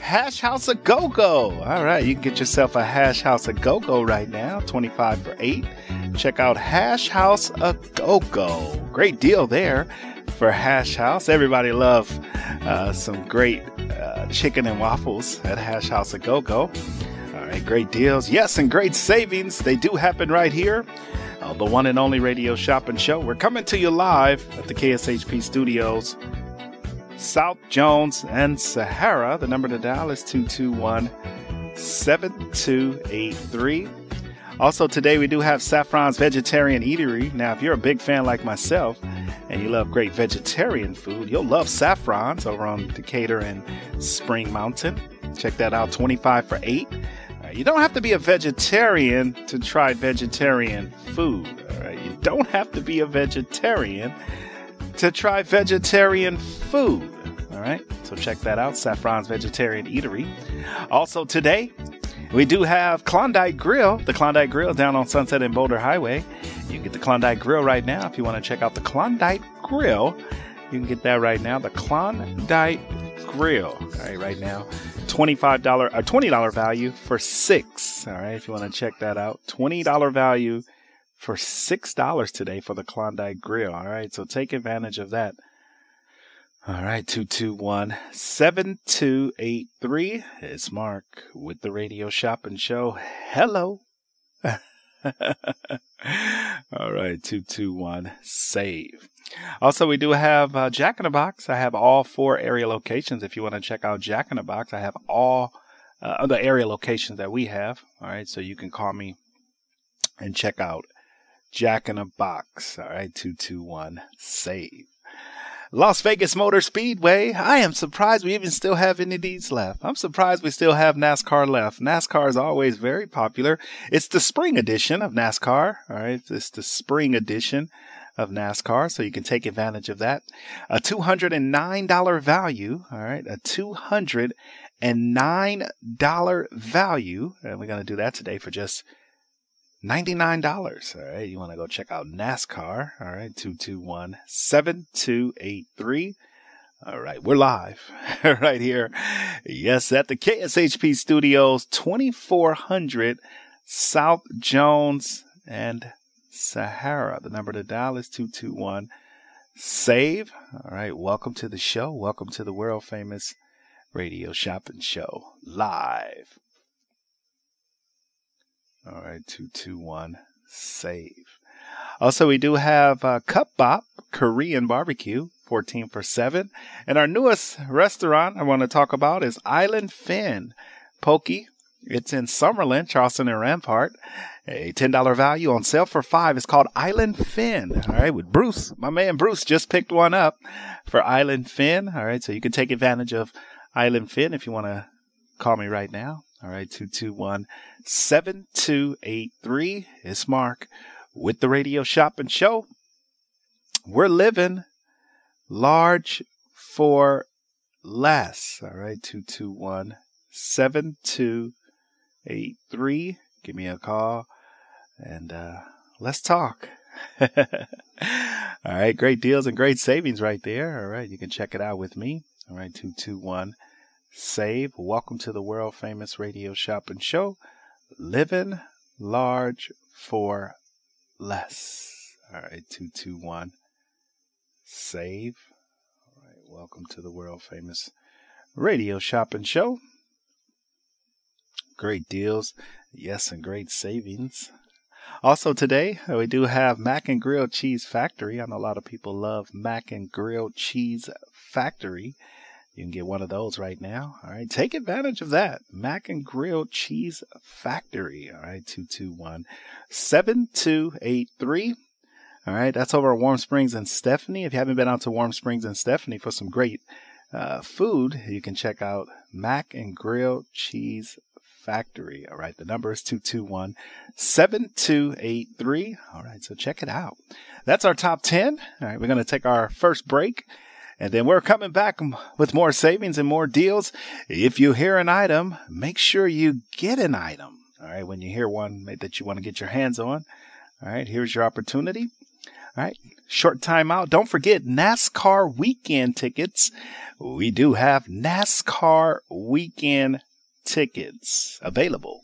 Hash House a Go Go. All right, you can get yourself a Hash House a Go Go right now, 25 for 8. Check out Hash House a Go Go. Great deal there for Hash House. Everybody love uh, some great uh, chicken and waffles at Hash House a Go Go. All right, great deals. Yes, and great savings. They do happen right here. Uh, the one and only radio shop and show. We're coming to you live at the KSHP studios. South Jones and Sahara. The number to dial is 221 7283. Also, today we do have Saffron's Vegetarian Eatery. Now, if you're a big fan like myself and you love great vegetarian food, you'll love Saffron's over on Decatur and Spring Mountain. Check that out 25 for 8. Uh, you don't have to be a vegetarian to try vegetarian food. You don't have to be a vegetarian to try vegetarian food. All right, so check that out Saffron's Vegetarian Eatery. Also, today we do have Klondike Grill, the Klondike Grill down on Sunset and Boulder Highway. You can get the Klondike Grill right now if you want to check out the Klondike Grill. You can get that right now. The Klondike Grill. All right, right now. $25 or $20 value for six. All right, if you want to check that out. $20 value for $6 today for the Klondike Grill. All right, so take advantage of that. All right, 221 7283. It's Mark with the Radio Shopping Show. Hello. All right, 221 save. Also, we do have uh, Jack in the Box. I have all four area locations. If you want to check out Jack in the Box, I have all uh, the area locations that we have. All right, so you can call me and check out Jack in a Box. All right, 221 save. Las Vegas Motor Speedway. I am surprised we even still have any of these left. I'm surprised we still have NASCAR left. NASCAR is always very popular. It's the spring edition of NASCAR. All right. It's the spring edition of NASCAR. So you can take advantage of that. A $209 value. All right. A $209 value. And we're going to do that today for just $99. All right. You want to go check out NASCAR. All right. 221 7283. All right. We're live right here. Yes, at the KSHP studios, 2400 South Jones and Sahara. The number to dial is 221 save. All right. Welcome to the show. Welcome to the world famous radio shopping show live. All right, 221 save. Also, we do have uh, Cup Bop Korean barbecue, 14 for 7. And our newest restaurant I want to talk about is Island Fin Pokey. It's in Summerlin, Charleston, and Rampart. A $10 value on sale for 5 It's called Island Fin. All right, with Bruce. My man Bruce just picked one up for Island Fin. All right, so you can take advantage of Island Fin if you want to call me right now. All right, 221 7283. It's Mark with the Radio Shop and Show. We're living large for less. All right, 221 7283. Give me a call and uh, let's talk. All right, great deals and great savings right there. All right, you can check it out with me. All right, 221 save. Welcome to the world famous radio shop and show. Living large for less. All right, 221 save. All right, welcome to the world famous radio shop and show. Great deals, yes, and great savings. Also today, we do have Mac and Grill Cheese Factory. I know a lot of people love Mac and Grill Cheese Factory. You can get one of those right now. All right, take advantage of that. Mac and Grill Cheese Factory. All right, 221 7283. All right, that's over at Warm Springs and Stephanie. If you haven't been out to Warm Springs and Stephanie for some great uh, food, you can check out Mac and Grill Cheese Factory. All right, the number is 221 7283. All right, so check it out. That's our top 10. All right, we're going to take our first break. And then we're coming back with more savings and more deals. If you hear an item, make sure you get an item. All right. When you hear one that you want to get your hands on. All right. Here's your opportunity. All right. Short time out. Don't forget NASCAR weekend tickets. We do have NASCAR weekend tickets available.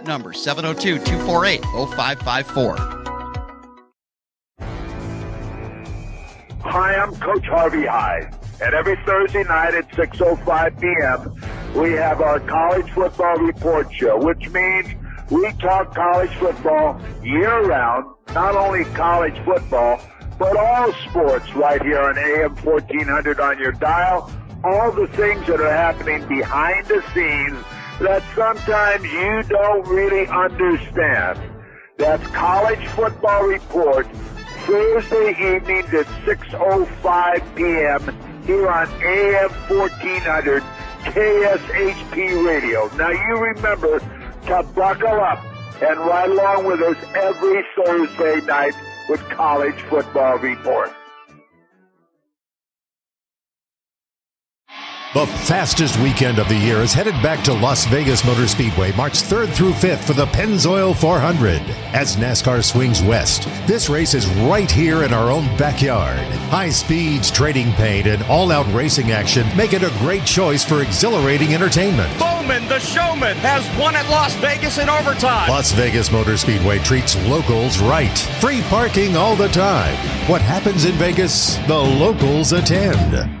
number, 702 248 0554. Hi, I'm Coach Harvey Hyde. And every Thursday night at 6.05 p.m., we have our college football report show, which means we talk college football year round, not only college football, but all sports right here on AM 1400 on your dial. All the things that are happening behind the scenes that sometimes you don't really understand. That's College Football Report, Thursday evenings at 6.05 p.m. here on AM 1400 KSHP Radio. Now you remember to buckle up and ride along with us every Thursday night with College Football Report. The fastest weekend of the year is headed back to Las Vegas Motor Speedway March 3rd through 5th for the Pennzoil 400. As NASCAR swings west, this race is right here in our own backyard. High speeds, trading paint, and all out racing action make it a great choice for exhilarating entertainment. Bowman, the showman, has won at Las Vegas in overtime. Las Vegas Motor Speedway treats locals right. Free parking all the time. What happens in Vegas, the locals attend.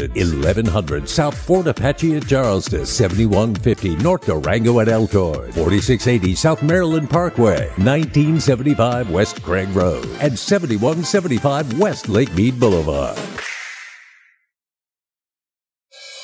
1100 South Fort Apache at Charleston, 7150 North Durango at Elkhorn, 4680 South Maryland Parkway, 1975 West Craig Road, and 7175 West Lake Mead Boulevard.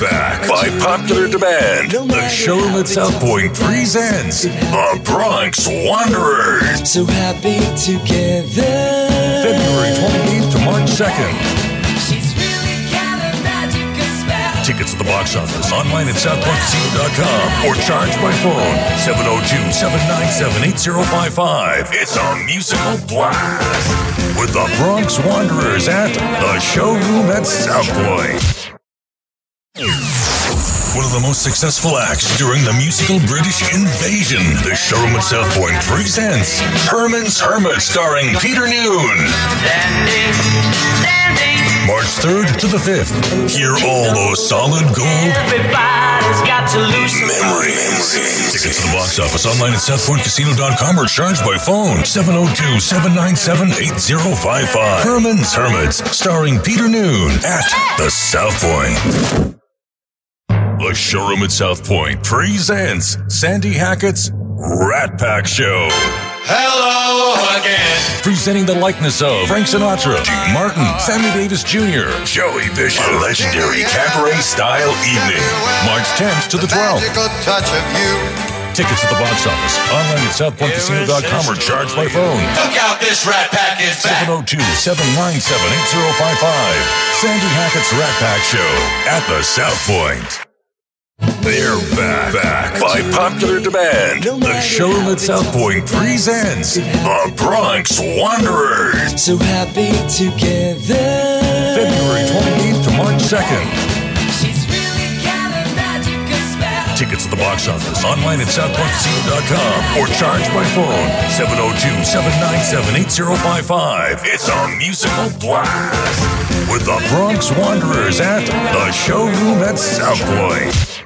Back, by popular demand. The showroom at South Point presents the Bronx Wanderers. So happy together. February 28th to March 2nd. Tickets at the box office, online at southpointcasino.com, or charge by phone 702 797 8055. It's a musical blast with the Bronx Wanderers at the showroom at South Point. One of the most successful acts during the musical British invasion, the showroom at South Point presents Herman's Hermit starring Peter Noon. March 3rd to the 5th. Hear all those solid gold memories. Tickets to the box office online at southpointcasino.com or charged by phone 702 797 8055. Herman's Hermits, starring Peter Noon at the South Point. The showroom at South Point presents Sandy Hackett's Rat Pack Show. Hello again. Presenting the likeness of Frank Sinatra, Dean Martin, Sammy Davis Jr., Joey Bishop. A legendary cabaret style evening. March 10th to the 12th. Touch of you. Tickets at the box office, online at southpointcasino.com or charged by phone. Look out, this rat pack is back. 702 797 8055. Sandy Hackett's Rat Pack Show at the South Point. They're back, back by popular demand. The showroom at South Point presents the Bronx Wanderers. So happy together. February 28th to March 2nd. Tickets at the box office, online at southpointcasino.com or charge by phone 702 797 8055. It's a musical blast with the Bronx Wanderers at the showroom at South Point.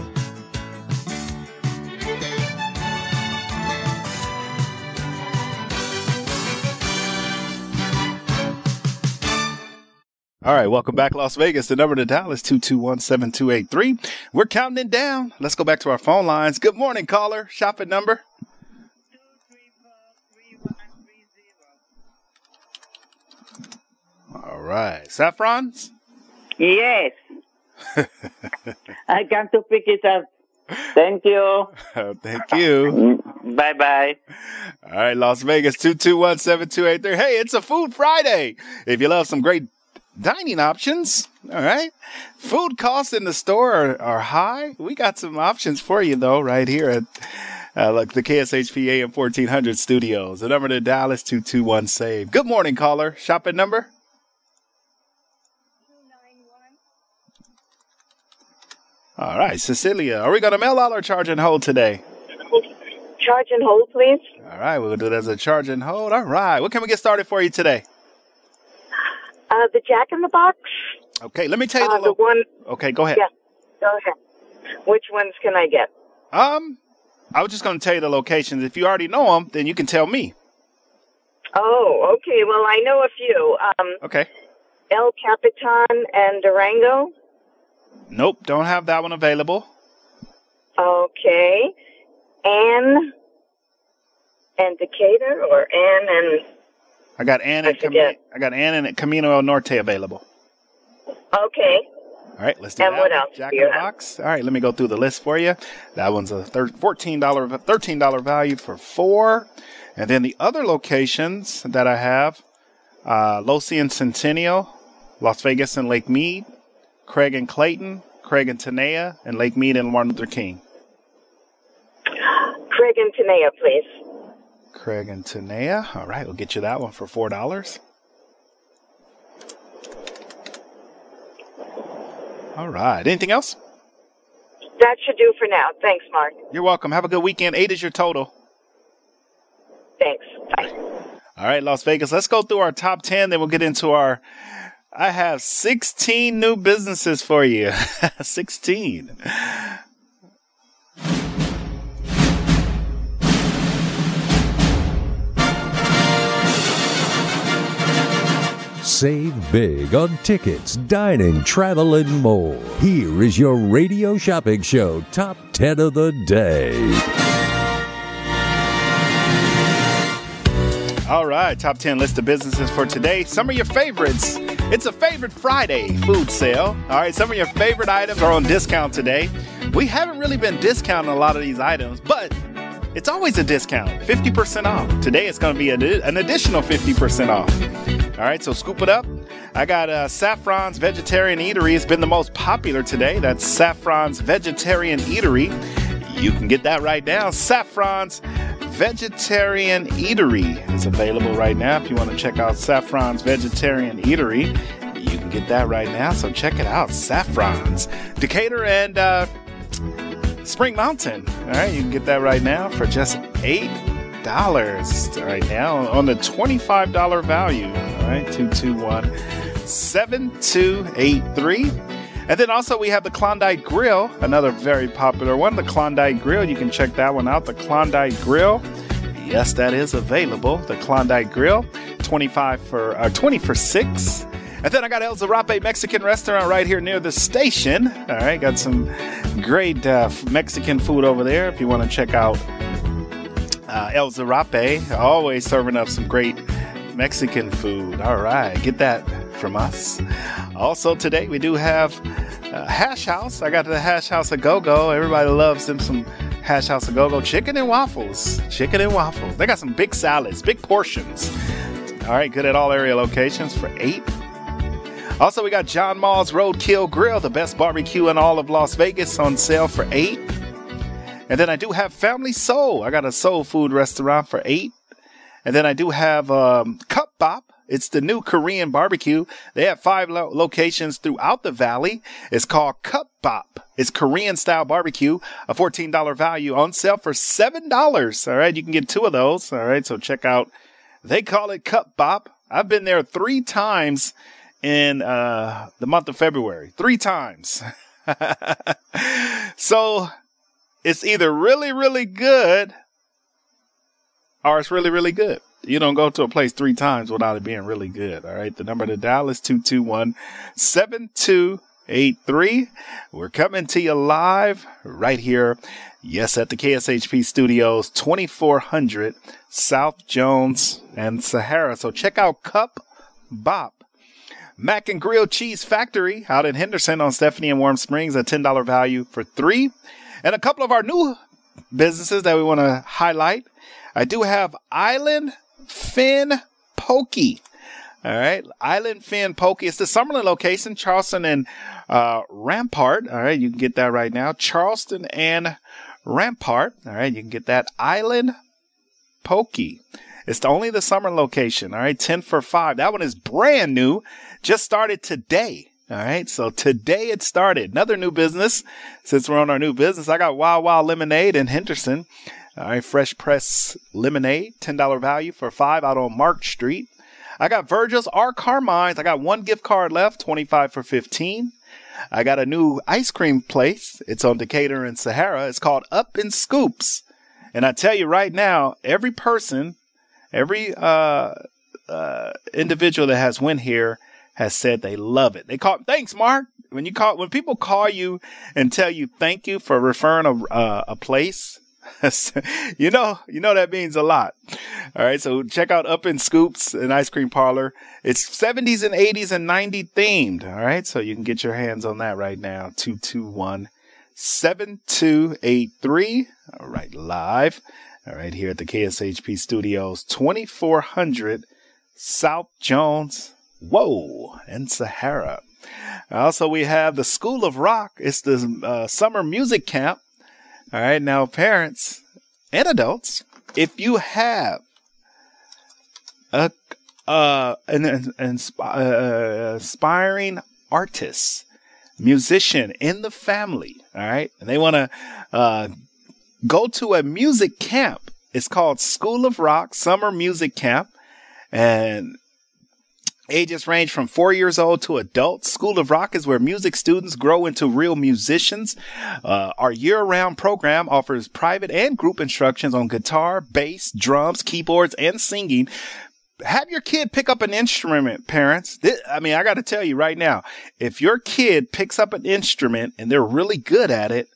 All right, welcome back, Las Vegas. The number to dial is 221-7283. We're counting it down. Let's go back to our phone lines. Good morning, caller. Shopping number. All right. Saffrons? Yes. I come to pick it up. Thank you. Thank you. Mm, bye bye. All right, Las Vegas, 221-7283. Hey, it's a Food Friday. If you love some great dining options, all right. Food costs in the store are, are high. We got some options for you, though, right here at uh, like the KSHPA and 1400 studios. The number to dial is 221 SAVE. Good morning, caller. Shopping number? All right, Cecilia, are we going to mail out or charge and hold today? Charge and hold, please. All right, we'll do it as a charge and hold. All right, what can we get started for you today? Uh, the Jack in the Box. Okay, let me tell you Uh, the, the lo- one. Okay, go ahead. Yeah. Go ahead. Which ones can I get? Um, I was just going to tell you the locations. If you already know them, then you can tell me. Oh, okay. Well, I know a few. Um, Okay. El Capitan and Durango. Nope, don't have that one available. Okay. Anne and Decatur, or Anne and I got Ann and Cami- I got Ann and Camino El Norte available. Okay. All right, let's do And that. what else Jack in the? Box. All right, let me go through the list for you. That one's a thir- $14, $13 value for four. And then the other locations that I have, uh, Losee and Centennial, Las Vegas and Lake Mead, Craig and Clayton, Craig and Tenaya, and Lake Mead and Martin Luther King. Craig and Tenaya, please. Craig and Tenaya. All right, we'll get you that one for $4. All right. Anything else? That should do for now. Thanks, Mark. You're welcome. Have a good weekend. Eight is your total. Thanks. Bye. All right, Las Vegas. Let's go through our top 10, then we'll get into our. I have 16 new businesses for you. 16. Save big on tickets, dining, travel, and more. Here is your radio shopping show top 10 of the day. All right, top 10 list of businesses for today. Some of your favorites. It's a favorite Friday food sale. All right, some of your favorite items are on discount today. We haven't really been discounting a lot of these items, but it's always a discount 50% off. Today it's going to be an additional 50% off. All right, so scoop it up. I got uh, Saffron's Vegetarian Eatery. It's been the most popular today. That's Saffron's Vegetarian Eatery. You can get that right now. Saffron's Vegetarian Eatery is available right now. If you want to check out Saffron's Vegetarian Eatery, you can get that right now. So check it out. Saffron's. Decatur and uh, Spring Mountain. All right, you can get that right now for just eight dollars right now on the twenty-five dollar value. All right, two two one seven two eight three. And then also we have the Klondike Grill, another very popular one. The Klondike Grill, you can check that one out. The Klondike Grill, yes, that is available. The Klondike Grill, twenty-five for uh, twenty for six. And then I got El Zarape Mexican restaurant right here near the station. All right, got some great uh, Mexican food over there. If you want to check out uh, El Zarape, always serving up some great Mexican food. All right, get that from us. Also, today we do have uh, Hash House. I got the Hash House a Go Go. Everybody loves them some Hash House a Go Go chicken and waffles. Chicken and waffles. They got some big salads, big portions. All right, good at all area locations for eight. Also, we got John Mull's Roadkill Grill, the best barbecue in all of Las Vegas, on sale for eight. And then I do have Family Soul. I got a soul food restaurant for eight. And then I do have um, Cup Bop. It's the new Korean barbecue. They have five lo- locations throughout the valley. It's called Cup Bop. It's Korean style barbecue, a $14 value on sale for $7. All right. You can get two of those. All right. So check out, they call it Cup Bop. I've been there three times in uh, the month of February. Three times. so it's either really, really good or it's really, really good. You don't go to a place three times without it being really good. All right. The number to dial is 221 7283. We're coming to you live right here. Yes, at the KSHP studios, 2400 South Jones and Sahara. So check out Cup Bop. Mac and Grill Cheese Factory out in Henderson on Stephanie and Warm Springs, a $10 value for three. And a couple of our new businesses that we want to highlight. I do have Island Fin Pokey. All right. Island Fin Pokey. It's the Summerlin location, Charleston and uh, Rampart. All right. You can get that right now. Charleston and Rampart. All right. You can get that Island Pokey. It's only the summer location. All right. 10 for 5. That one is brand new. Just started today. All right. So today it started. Another new business. Since we're on our new business, I got Wild Wild Lemonade in Henderson. All right. Fresh press lemonade, $10 value for five out on Mark Street. I got Virgil's R. Carmine's. I got one gift card left, 25 for 15. I got a new ice cream place. It's on Decatur and Sahara. It's called Up in Scoops. And I tell you right now, every person, every uh, uh, individual that has went here has said they love it. They call thanks, Mark. When you call when people call you and tell you thank you for referring a uh, a place you know, you know that means a lot. All right, so check out Up in Scoops, an ice cream parlor. It's 70s and 80s and 90 themed. All right, so you can get your hands on that right now. 221 7283. All right, live. All right, here at the KSHP Studios, 2400 South Jones. Whoa, and Sahara. Also, we have the School of Rock. It's the uh, summer music camp. All right, now parents and adults, if you have a uh, an, an, an uh, aspiring artist, musician in the family, all right, and they want to uh, go to a music camp. It's called School of Rock Summer Music Camp, and Ages range from four years old to adults. School of Rock is where music students grow into real musicians. Uh, our year round program offers private and group instructions on guitar, bass, drums, keyboards, and singing. Have your kid pick up an instrument, parents. This, I mean, I got to tell you right now, if your kid picks up an instrument and they're really good at it,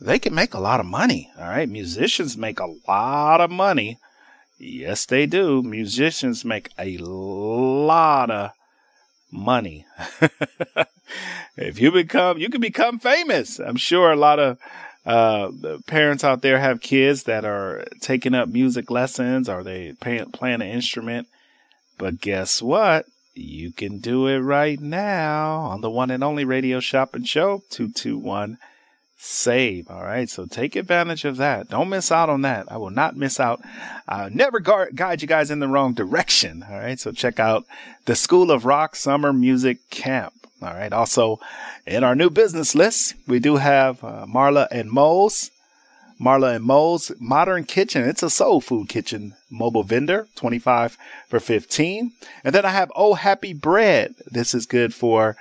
they can make a lot of money. All right. Musicians make a lot of money Yes, they do. Musicians make a lot of money. if you become, you can become famous. I'm sure a lot of uh, parents out there have kids that are taking up music lessons or they pay, playing an instrument. But guess what? You can do it right now on the one and only radio shopping show 221 save. All right. So take advantage of that. Don't miss out on that. I will not miss out. I'll never guide you guys in the wrong direction. All right. So check out the School of Rock Summer Music Camp. All right. Also, in our new business list, we do have uh, Marla and Mo's. Marla and Mo's Modern Kitchen. It's a soul food kitchen mobile vendor, 25 for 15. And then I have Oh Happy Bread. This is good for,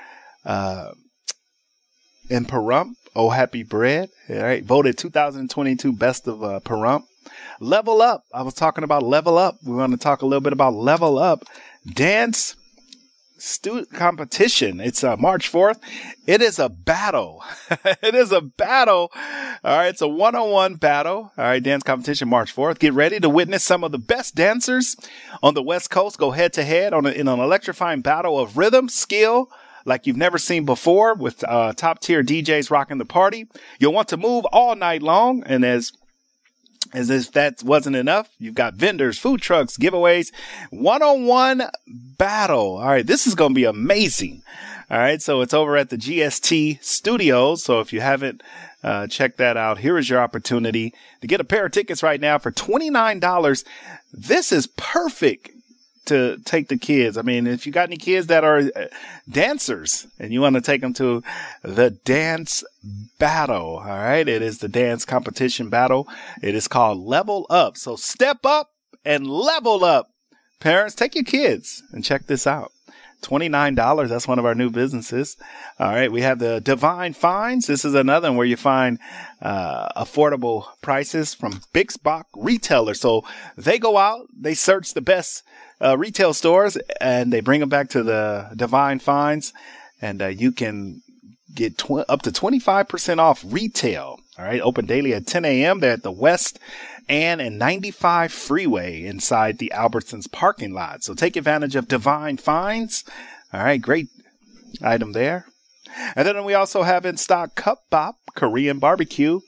uh, in Pahrump. Oh Happy Bread. All right. Voted 2022 Best of uh, Pahrump. Level Up. I was talking about Level Up. We want to talk a little bit about Level Up. Dance student competition. It's uh, March 4th. It is a battle. it is a battle. All right. It's a one on one battle. All right. Dance competition March 4th. Get ready to witness some of the best dancers on the West Coast go head to head on a, in an electrifying battle of rhythm, skill, like you've never seen before with uh, top tier DJs rocking the party. You'll want to move all night long. And as as if that wasn't enough, you've got vendors, food trucks, giveaways, one on one battle. All right. This is going to be amazing. All right. So it's over at the GST studios. So if you haven't uh, checked that out, here is your opportunity to get a pair of tickets right now for $29. This is perfect to take the kids. I mean, if you got any kids that are uh, dancers and you want to take them to the dance battle, all right, it is the dance competition battle. It is called Level Up. So step up and level up. Parents, take your kids and check this out. $29. That's one of our new businesses. All right. We have the Divine Finds. This is another one where you find uh, affordable prices from Big Box retailers. So they go out, they search the best uh, retail stores and they bring them back to the Divine Finds and uh, you can get tw- up to 25% off retail. All right. Open daily at 10 a.m. They're at the West and and 95 freeway inside the Albertsons parking lot. So take advantage of Divine Finds. All right. Great item there. And then we also have in stock Cup Bop Korean barbecue.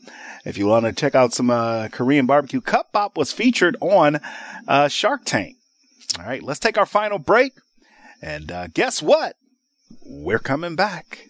If you want to check out some uh, Korean barbecue, Cup Bop was featured on uh, Shark Tank. All right, let's take our final break. And uh, guess what? We're coming back.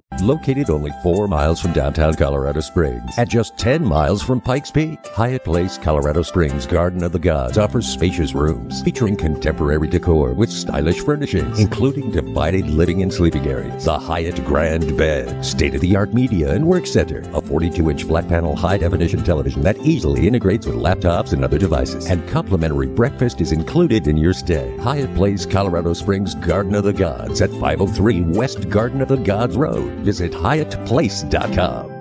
Located only four miles from downtown Colorado Springs, at just 10 miles from Pikes Peak, Hyatt Place, Colorado Springs Garden of the Gods offers spacious rooms featuring contemporary decor with stylish furnishings, including divided living and sleeping areas, the Hyatt Grand Bed, state of the art media and work center, a 42 inch flat panel high definition television that easily integrates with laptops and other devices, and complimentary breakfast is included in your stay. Hyatt Place, Colorado Springs Garden of the Gods at 503 West Garden of the Gods Road. Visit HyattPlace.com.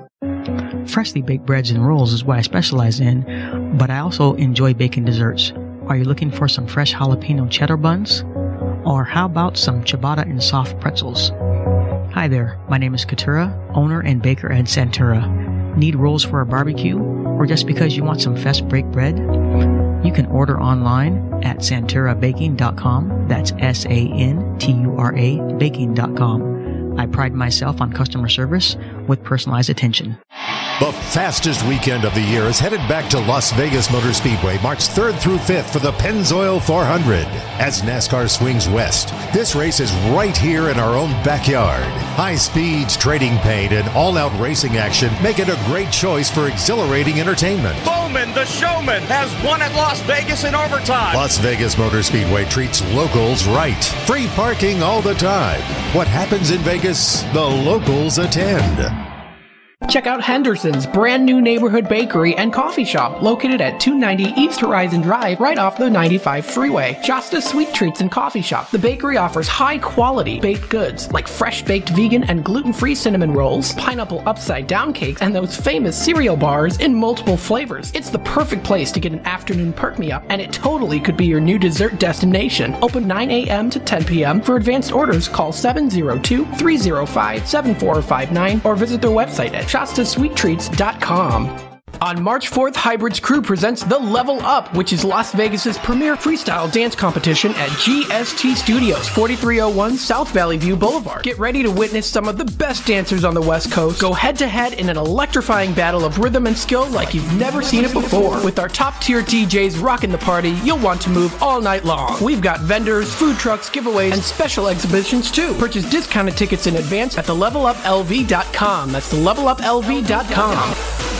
Freshly baked breads and rolls is what I specialize in, but I also enjoy baking desserts. Are you looking for some fresh jalapeno cheddar buns? Or how about some ciabatta and soft pretzels? Hi there, my name is Katura, owner and baker at Santura. Need rolls for a barbecue? Or just because you want some fresh baked bread? You can order online at santurabaking.com. That's S A N T U R A baking.com. I pride myself on customer service with personalized attention. The fastest weekend of the year is headed back to Las Vegas Motor Speedway March 3rd through 5th for the Pennzoil 400 as NASCAR swings west. This race is right here in our own backyard. High speeds, trading paint, and all out racing action make it a great choice for exhilarating entertainment. Bowman, the showman, has won at Las Vegas in overtime. Las Vegas Motor Speedway treats locals right. Free parking all the time. What happens in Vegas, the locals attend. Check out Henderson's brand new neighborhood bakery and coffee shop located at 290 East Horizon Drive right off the 95 freeway. Shasta Sweet Treats and Coffee Shop. The bakery offers high quality baked goods like fresh baked vegan and gluten free cinnamon rolls, pineapple upside down cakes, and those famous cereal bars in multiple flavors. It's the perfect place to get an afternoon perk me up, and it totally could be your new dessert destination. Open 9 a.m. to 10 p.m. For advanced orders, call 702 305 7459 or visit their website at ShastaSweetTreats.com. On March 4th, Hybrid's Crew presents The Level Up, which is Las Vegas's premier freestyle dance competition at GST Studios, 4301 South Valley View Boulevard. Get ready to witness some of the best dancers on the West Coast go head to head in an electrifying battle of rhythm and skill like you've never seen it before. With our top tier DJs rocking the party, you'll want to move all night long. We've got vendors, food trucks, giveaways, and special exhibitions too. Purchase discounted tickets in advance at theleveluplv.com. That's theleveluplv.com.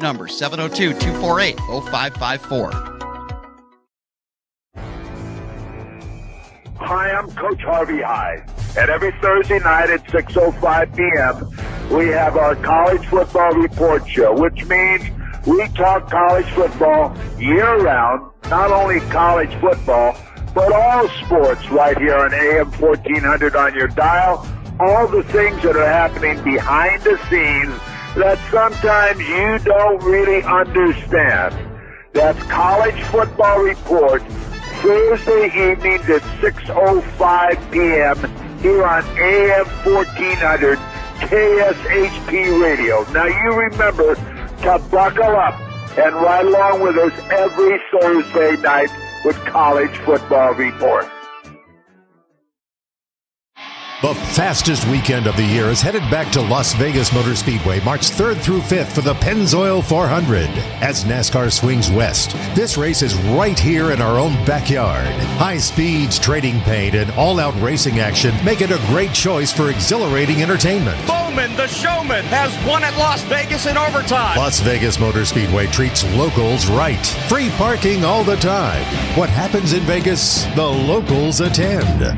number, 702 248 0554. Hi, I'm Coach Harvey Hyde. And every Thursday night at 6.05 p.m., we have our college football report show, which means we talk college football year round, not only college football, but all sports right here on AM 1400 on your dial. All the things that are happening behind the scenes that sometimes you don't really understand. That's College Football Report, Thursday evenings at 6.05 p.m. here on AM 1400 KSHP Radio. Now you remember to buckle up and ride along with us every Thursday night with College Football Report. The fastest weekend of the year is headed back to Las Vegas Motor Speedway March 3rd through 5th for the Pennzoil 400 as NASCAR swings west. This race is right here in our own backyard. High speeds, trading paint, and all out racing action make it a great choice for exhilarating entertainment. Bowman, the showman, has won at Las Vegas in overtime. Las Vegas Motor Speedway treats locals right. Free parking all the time. What happens in Vegas, the locals attend.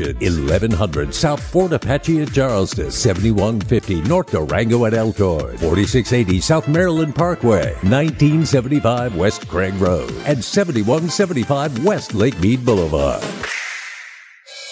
1100 South Fort Apache at Charleston, 7150 North Durango at Elkhorn, 4680 South Maryland Parkway, 1975 West Craig Road, and 7175 West Lake Mead Boulevard.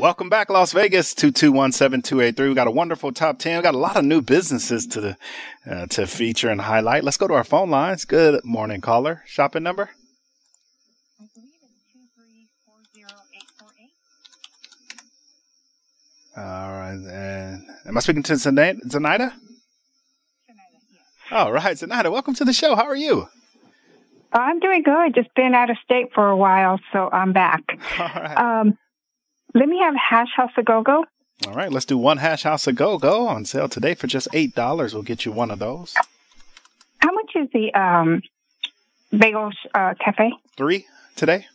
Welcome back, Las Vegas, 2217283. We got a wonderful top 10. We got a lot of new businesses to uh, to feature and highlight. Let's go to our phone lines. Good morning, caller. Shopping number? All right. And am I speaking to Zena- Zenaida? All right, Zenaida, welcome to the show. How are you? I'm doing good. Just been out of state for a while, so I'm back. Um, let me have hash house a go go. All right, let's do one hash house a go go on sale today for just eight dollars. We'll get you one of those. How much is the um, bagel uh, cafe? Three today.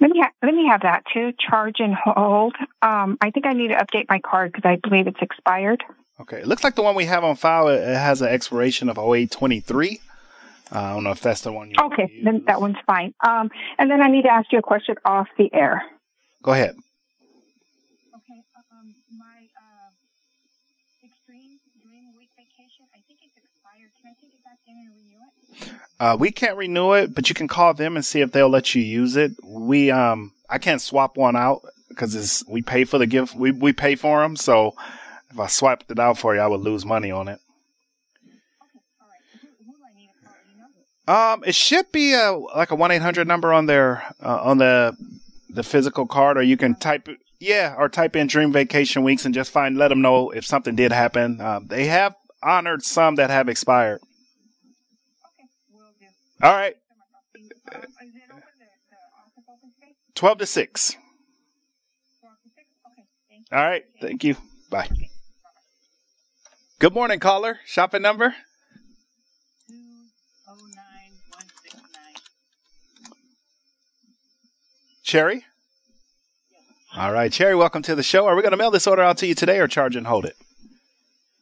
Let me ha- let me have that too. Charge and hold. Um, I think I need to update my card because I believe it's expired. Okay, it looks like the one we have on file it it has an expiration of 0823. Uh, I don't know if that's the one you. Okay, then that one's fine. Um, and then I need to ask you a question off the air. Go ahead. Uh, we can't renew it, but you can call them and see if they'll let you use it. We um, I can't swap one out because it's we pay for the gift. We we pay for them, so if I swapped it out for you, I would lose money on it. Um, it should be a like a one eight hundred number on their uh, on the the physical card, or you can type. Yeah, or type in Dream Vacation Weeks and just find let them know if something did happen. Um, they have honored some that have expired. All right. 12 to 6. All right. Thank you. Bye. Good morning, caller. Shopping number? Cherry? All right, Cherry, welcome to the show. Are we going to mail this order out to you today or charge and hold it?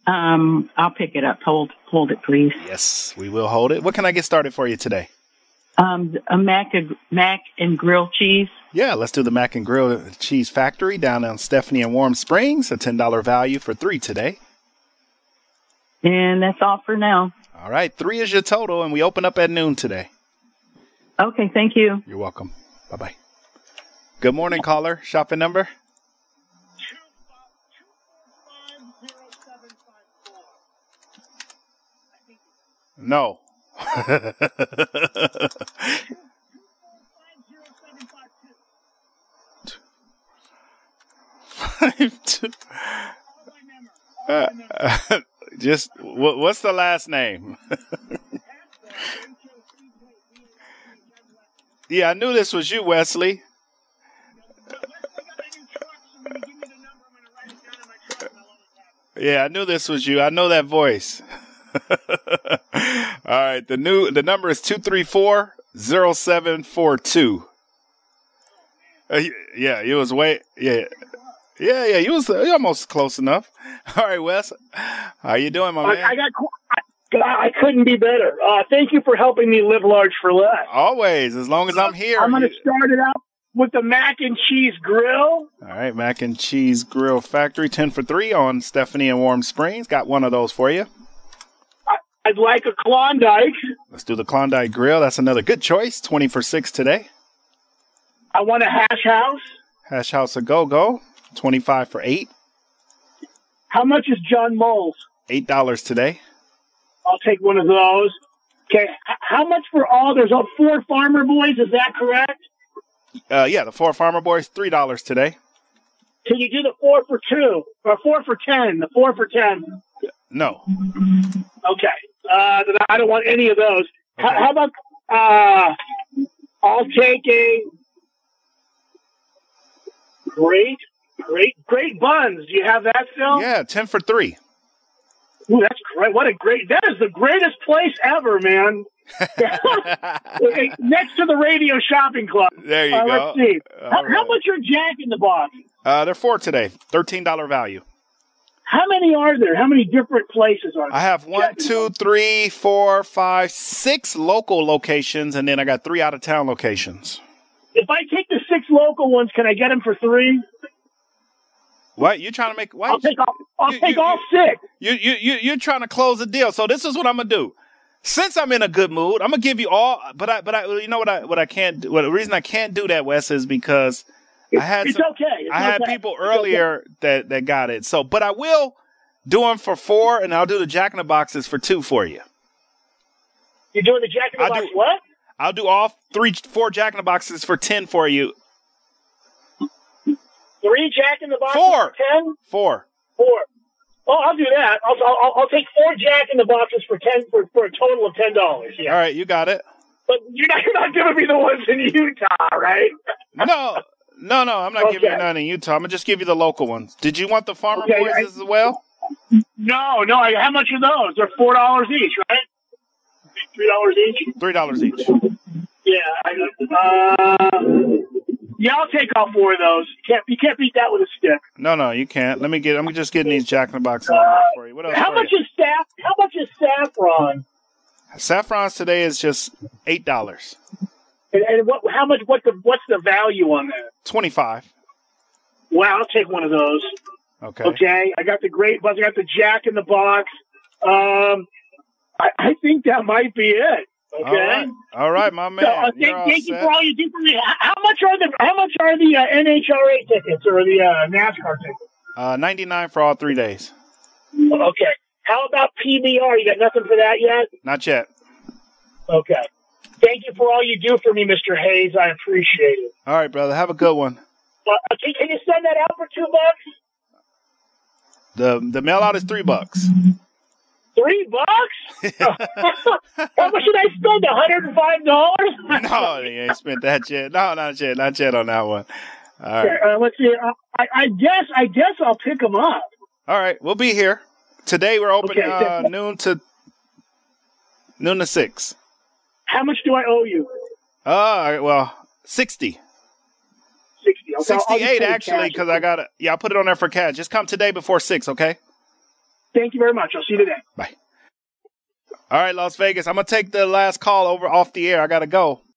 Um, I'll pick it up. Hold, hold it, please. Yes, we will hold it. What can I get started for you today? Um, a mac, a, mac and grilled cheese. Yeah, let's do the Mac and Grill Cheese Factory down on Stephanie and Warm Springs. A ten dollar value for three today. And that's all for now. All right, three is your total, and we open up at noon today. Okay, thank you. You're welcome. Bye bye. Good morning, caller. Shopping number? No. Two. Uh, just what, what's the last name? yeah, I knew this was you, Wesley. Yeah, I knew this was you. I know that voice. All right, the new the number is 234-0742. Uh, yeah, it was way yeah. Yeah, yeah, you was uh, you almost close enough. All right, Wes. How you doing, my I, man? I got. I, I couldn't be better. Uh, thank you for helping me live large for less. Always, as long as I'm here. I'm going to start it out with the mac and cheese grill. All right, Mac and Cheese Grill Factory, 10 for 3 on Stephanie and Warm Springs. Got one of those for you. I'd like a Klondike. Let's do the Klondike Grill. That's another good choice. 20 for 6 today. I want a hash house. Hash House a Go Go, 25 for 8. How much is John Mull's? $8 today. I'll take one of those. Okay. How much for all? There's uh, four farmer boys. Is that correct? Uh, yeah, the Four Farmer Boys, $3 today. Can you do the four for two or four for ten? The four for ten. No. Okay. Uh, then I don't want any of those. How, how about uh, I'll take a great, great, great buns. Do you have that still? Yeah, 10 for 3. Ooh, that's great. What a great, that is the greatest place ever, man. Next to the radio shopping club. There you Uh, go. Let's see. How, how much are Jack in the Box? Uh, they're 4 today. $13 value. How many are there? How many different places are there? I have one, two, three, four, five, six local locations, and then I got three out of town locations. If I take the six local ones, can I get them for three? What you trying to make? What? I'll take all. I'll take all six. You you you you're trying to close the deal. So this is what I'm gonna do. Since I'm in a good mood, I'm gonna give you all. But I but I you know what I what I can't do. What the reason I can't do that, Wes, is because I had It's some- okay. It's I had okay. people It's okay. earlier that that got it. So, but I will do them for four, and I'll do the Jack in the Boxes for two for you. You're doing the Jack in the I Box do- what? I'll do all three, four Jack in the Boxes for ten for you. Three Jack in the Boxes Four. ten? Four. Four. Oh, I'll do that. I'll, I'll, I'll take four Jack in the Boxes for ten for, for a total of ten dollars. Yeah. All right, you got it. But you're not you're not giving me the ones in Utah, right? No, no, no. I'm not giving you none in Utah. I'm gonna just give you the local ones. Did you want the Farmer Okay, Boys I- as well? No, no. I- How much are those? They're four dollars each, right? Three dollars each. Three dollars each. Yeah. I, uh, yeah, I'll take all four of those. You can't you can't beat that with a stick. No, no, you can't. Let me get. I'm just getting these Jack in the Box for you. What else? How much you? is saff? How much is saffron? Saffrons today is just eight dollars. And, and what? How much? What the? What's the value on that? Twenty five. Wow, I'll take one of those. Okay. Okay, I got the great buzz. I got the Jack in the Box. Um, I, I think that might be it. Okay. All right. All right, my man. So, uh, thank, thank you for all you do for me. How much are the How much are the uh, NHRA tickets or the uh, NASCAR tickets? Uh, ninety nine for all three days. Okay. How about PBR? You got nothing for that yet? Not yet. Okay. Thank you for all you do for me, Mr. Hayes. I appreciate it. All right, brother. Have a good one. Uh, can, can you send that out for two bucks? The the mail out is three bucks. Three bucks? How much did I spend? One hundred and five dollars? no, you ain't spent that yet. No, not yet. Not yet on that one. All right. Uh, let's see. Uh, I, I guess. I guess I'll pick them up. All right. We'll be here. Today we're open Okay. uh, noon to noon to six. How much do I owe you? Uh, all right, well, 60. Sixty. Okay, I'll- I'll just 68 actually, because I got it. yeah, I'll put it on there for cash. Just come today before 6, okay? Thank you very much. I'll see you today. Bye. All right, Las Vegas. I'm going to take the last call over off the air. I got to go.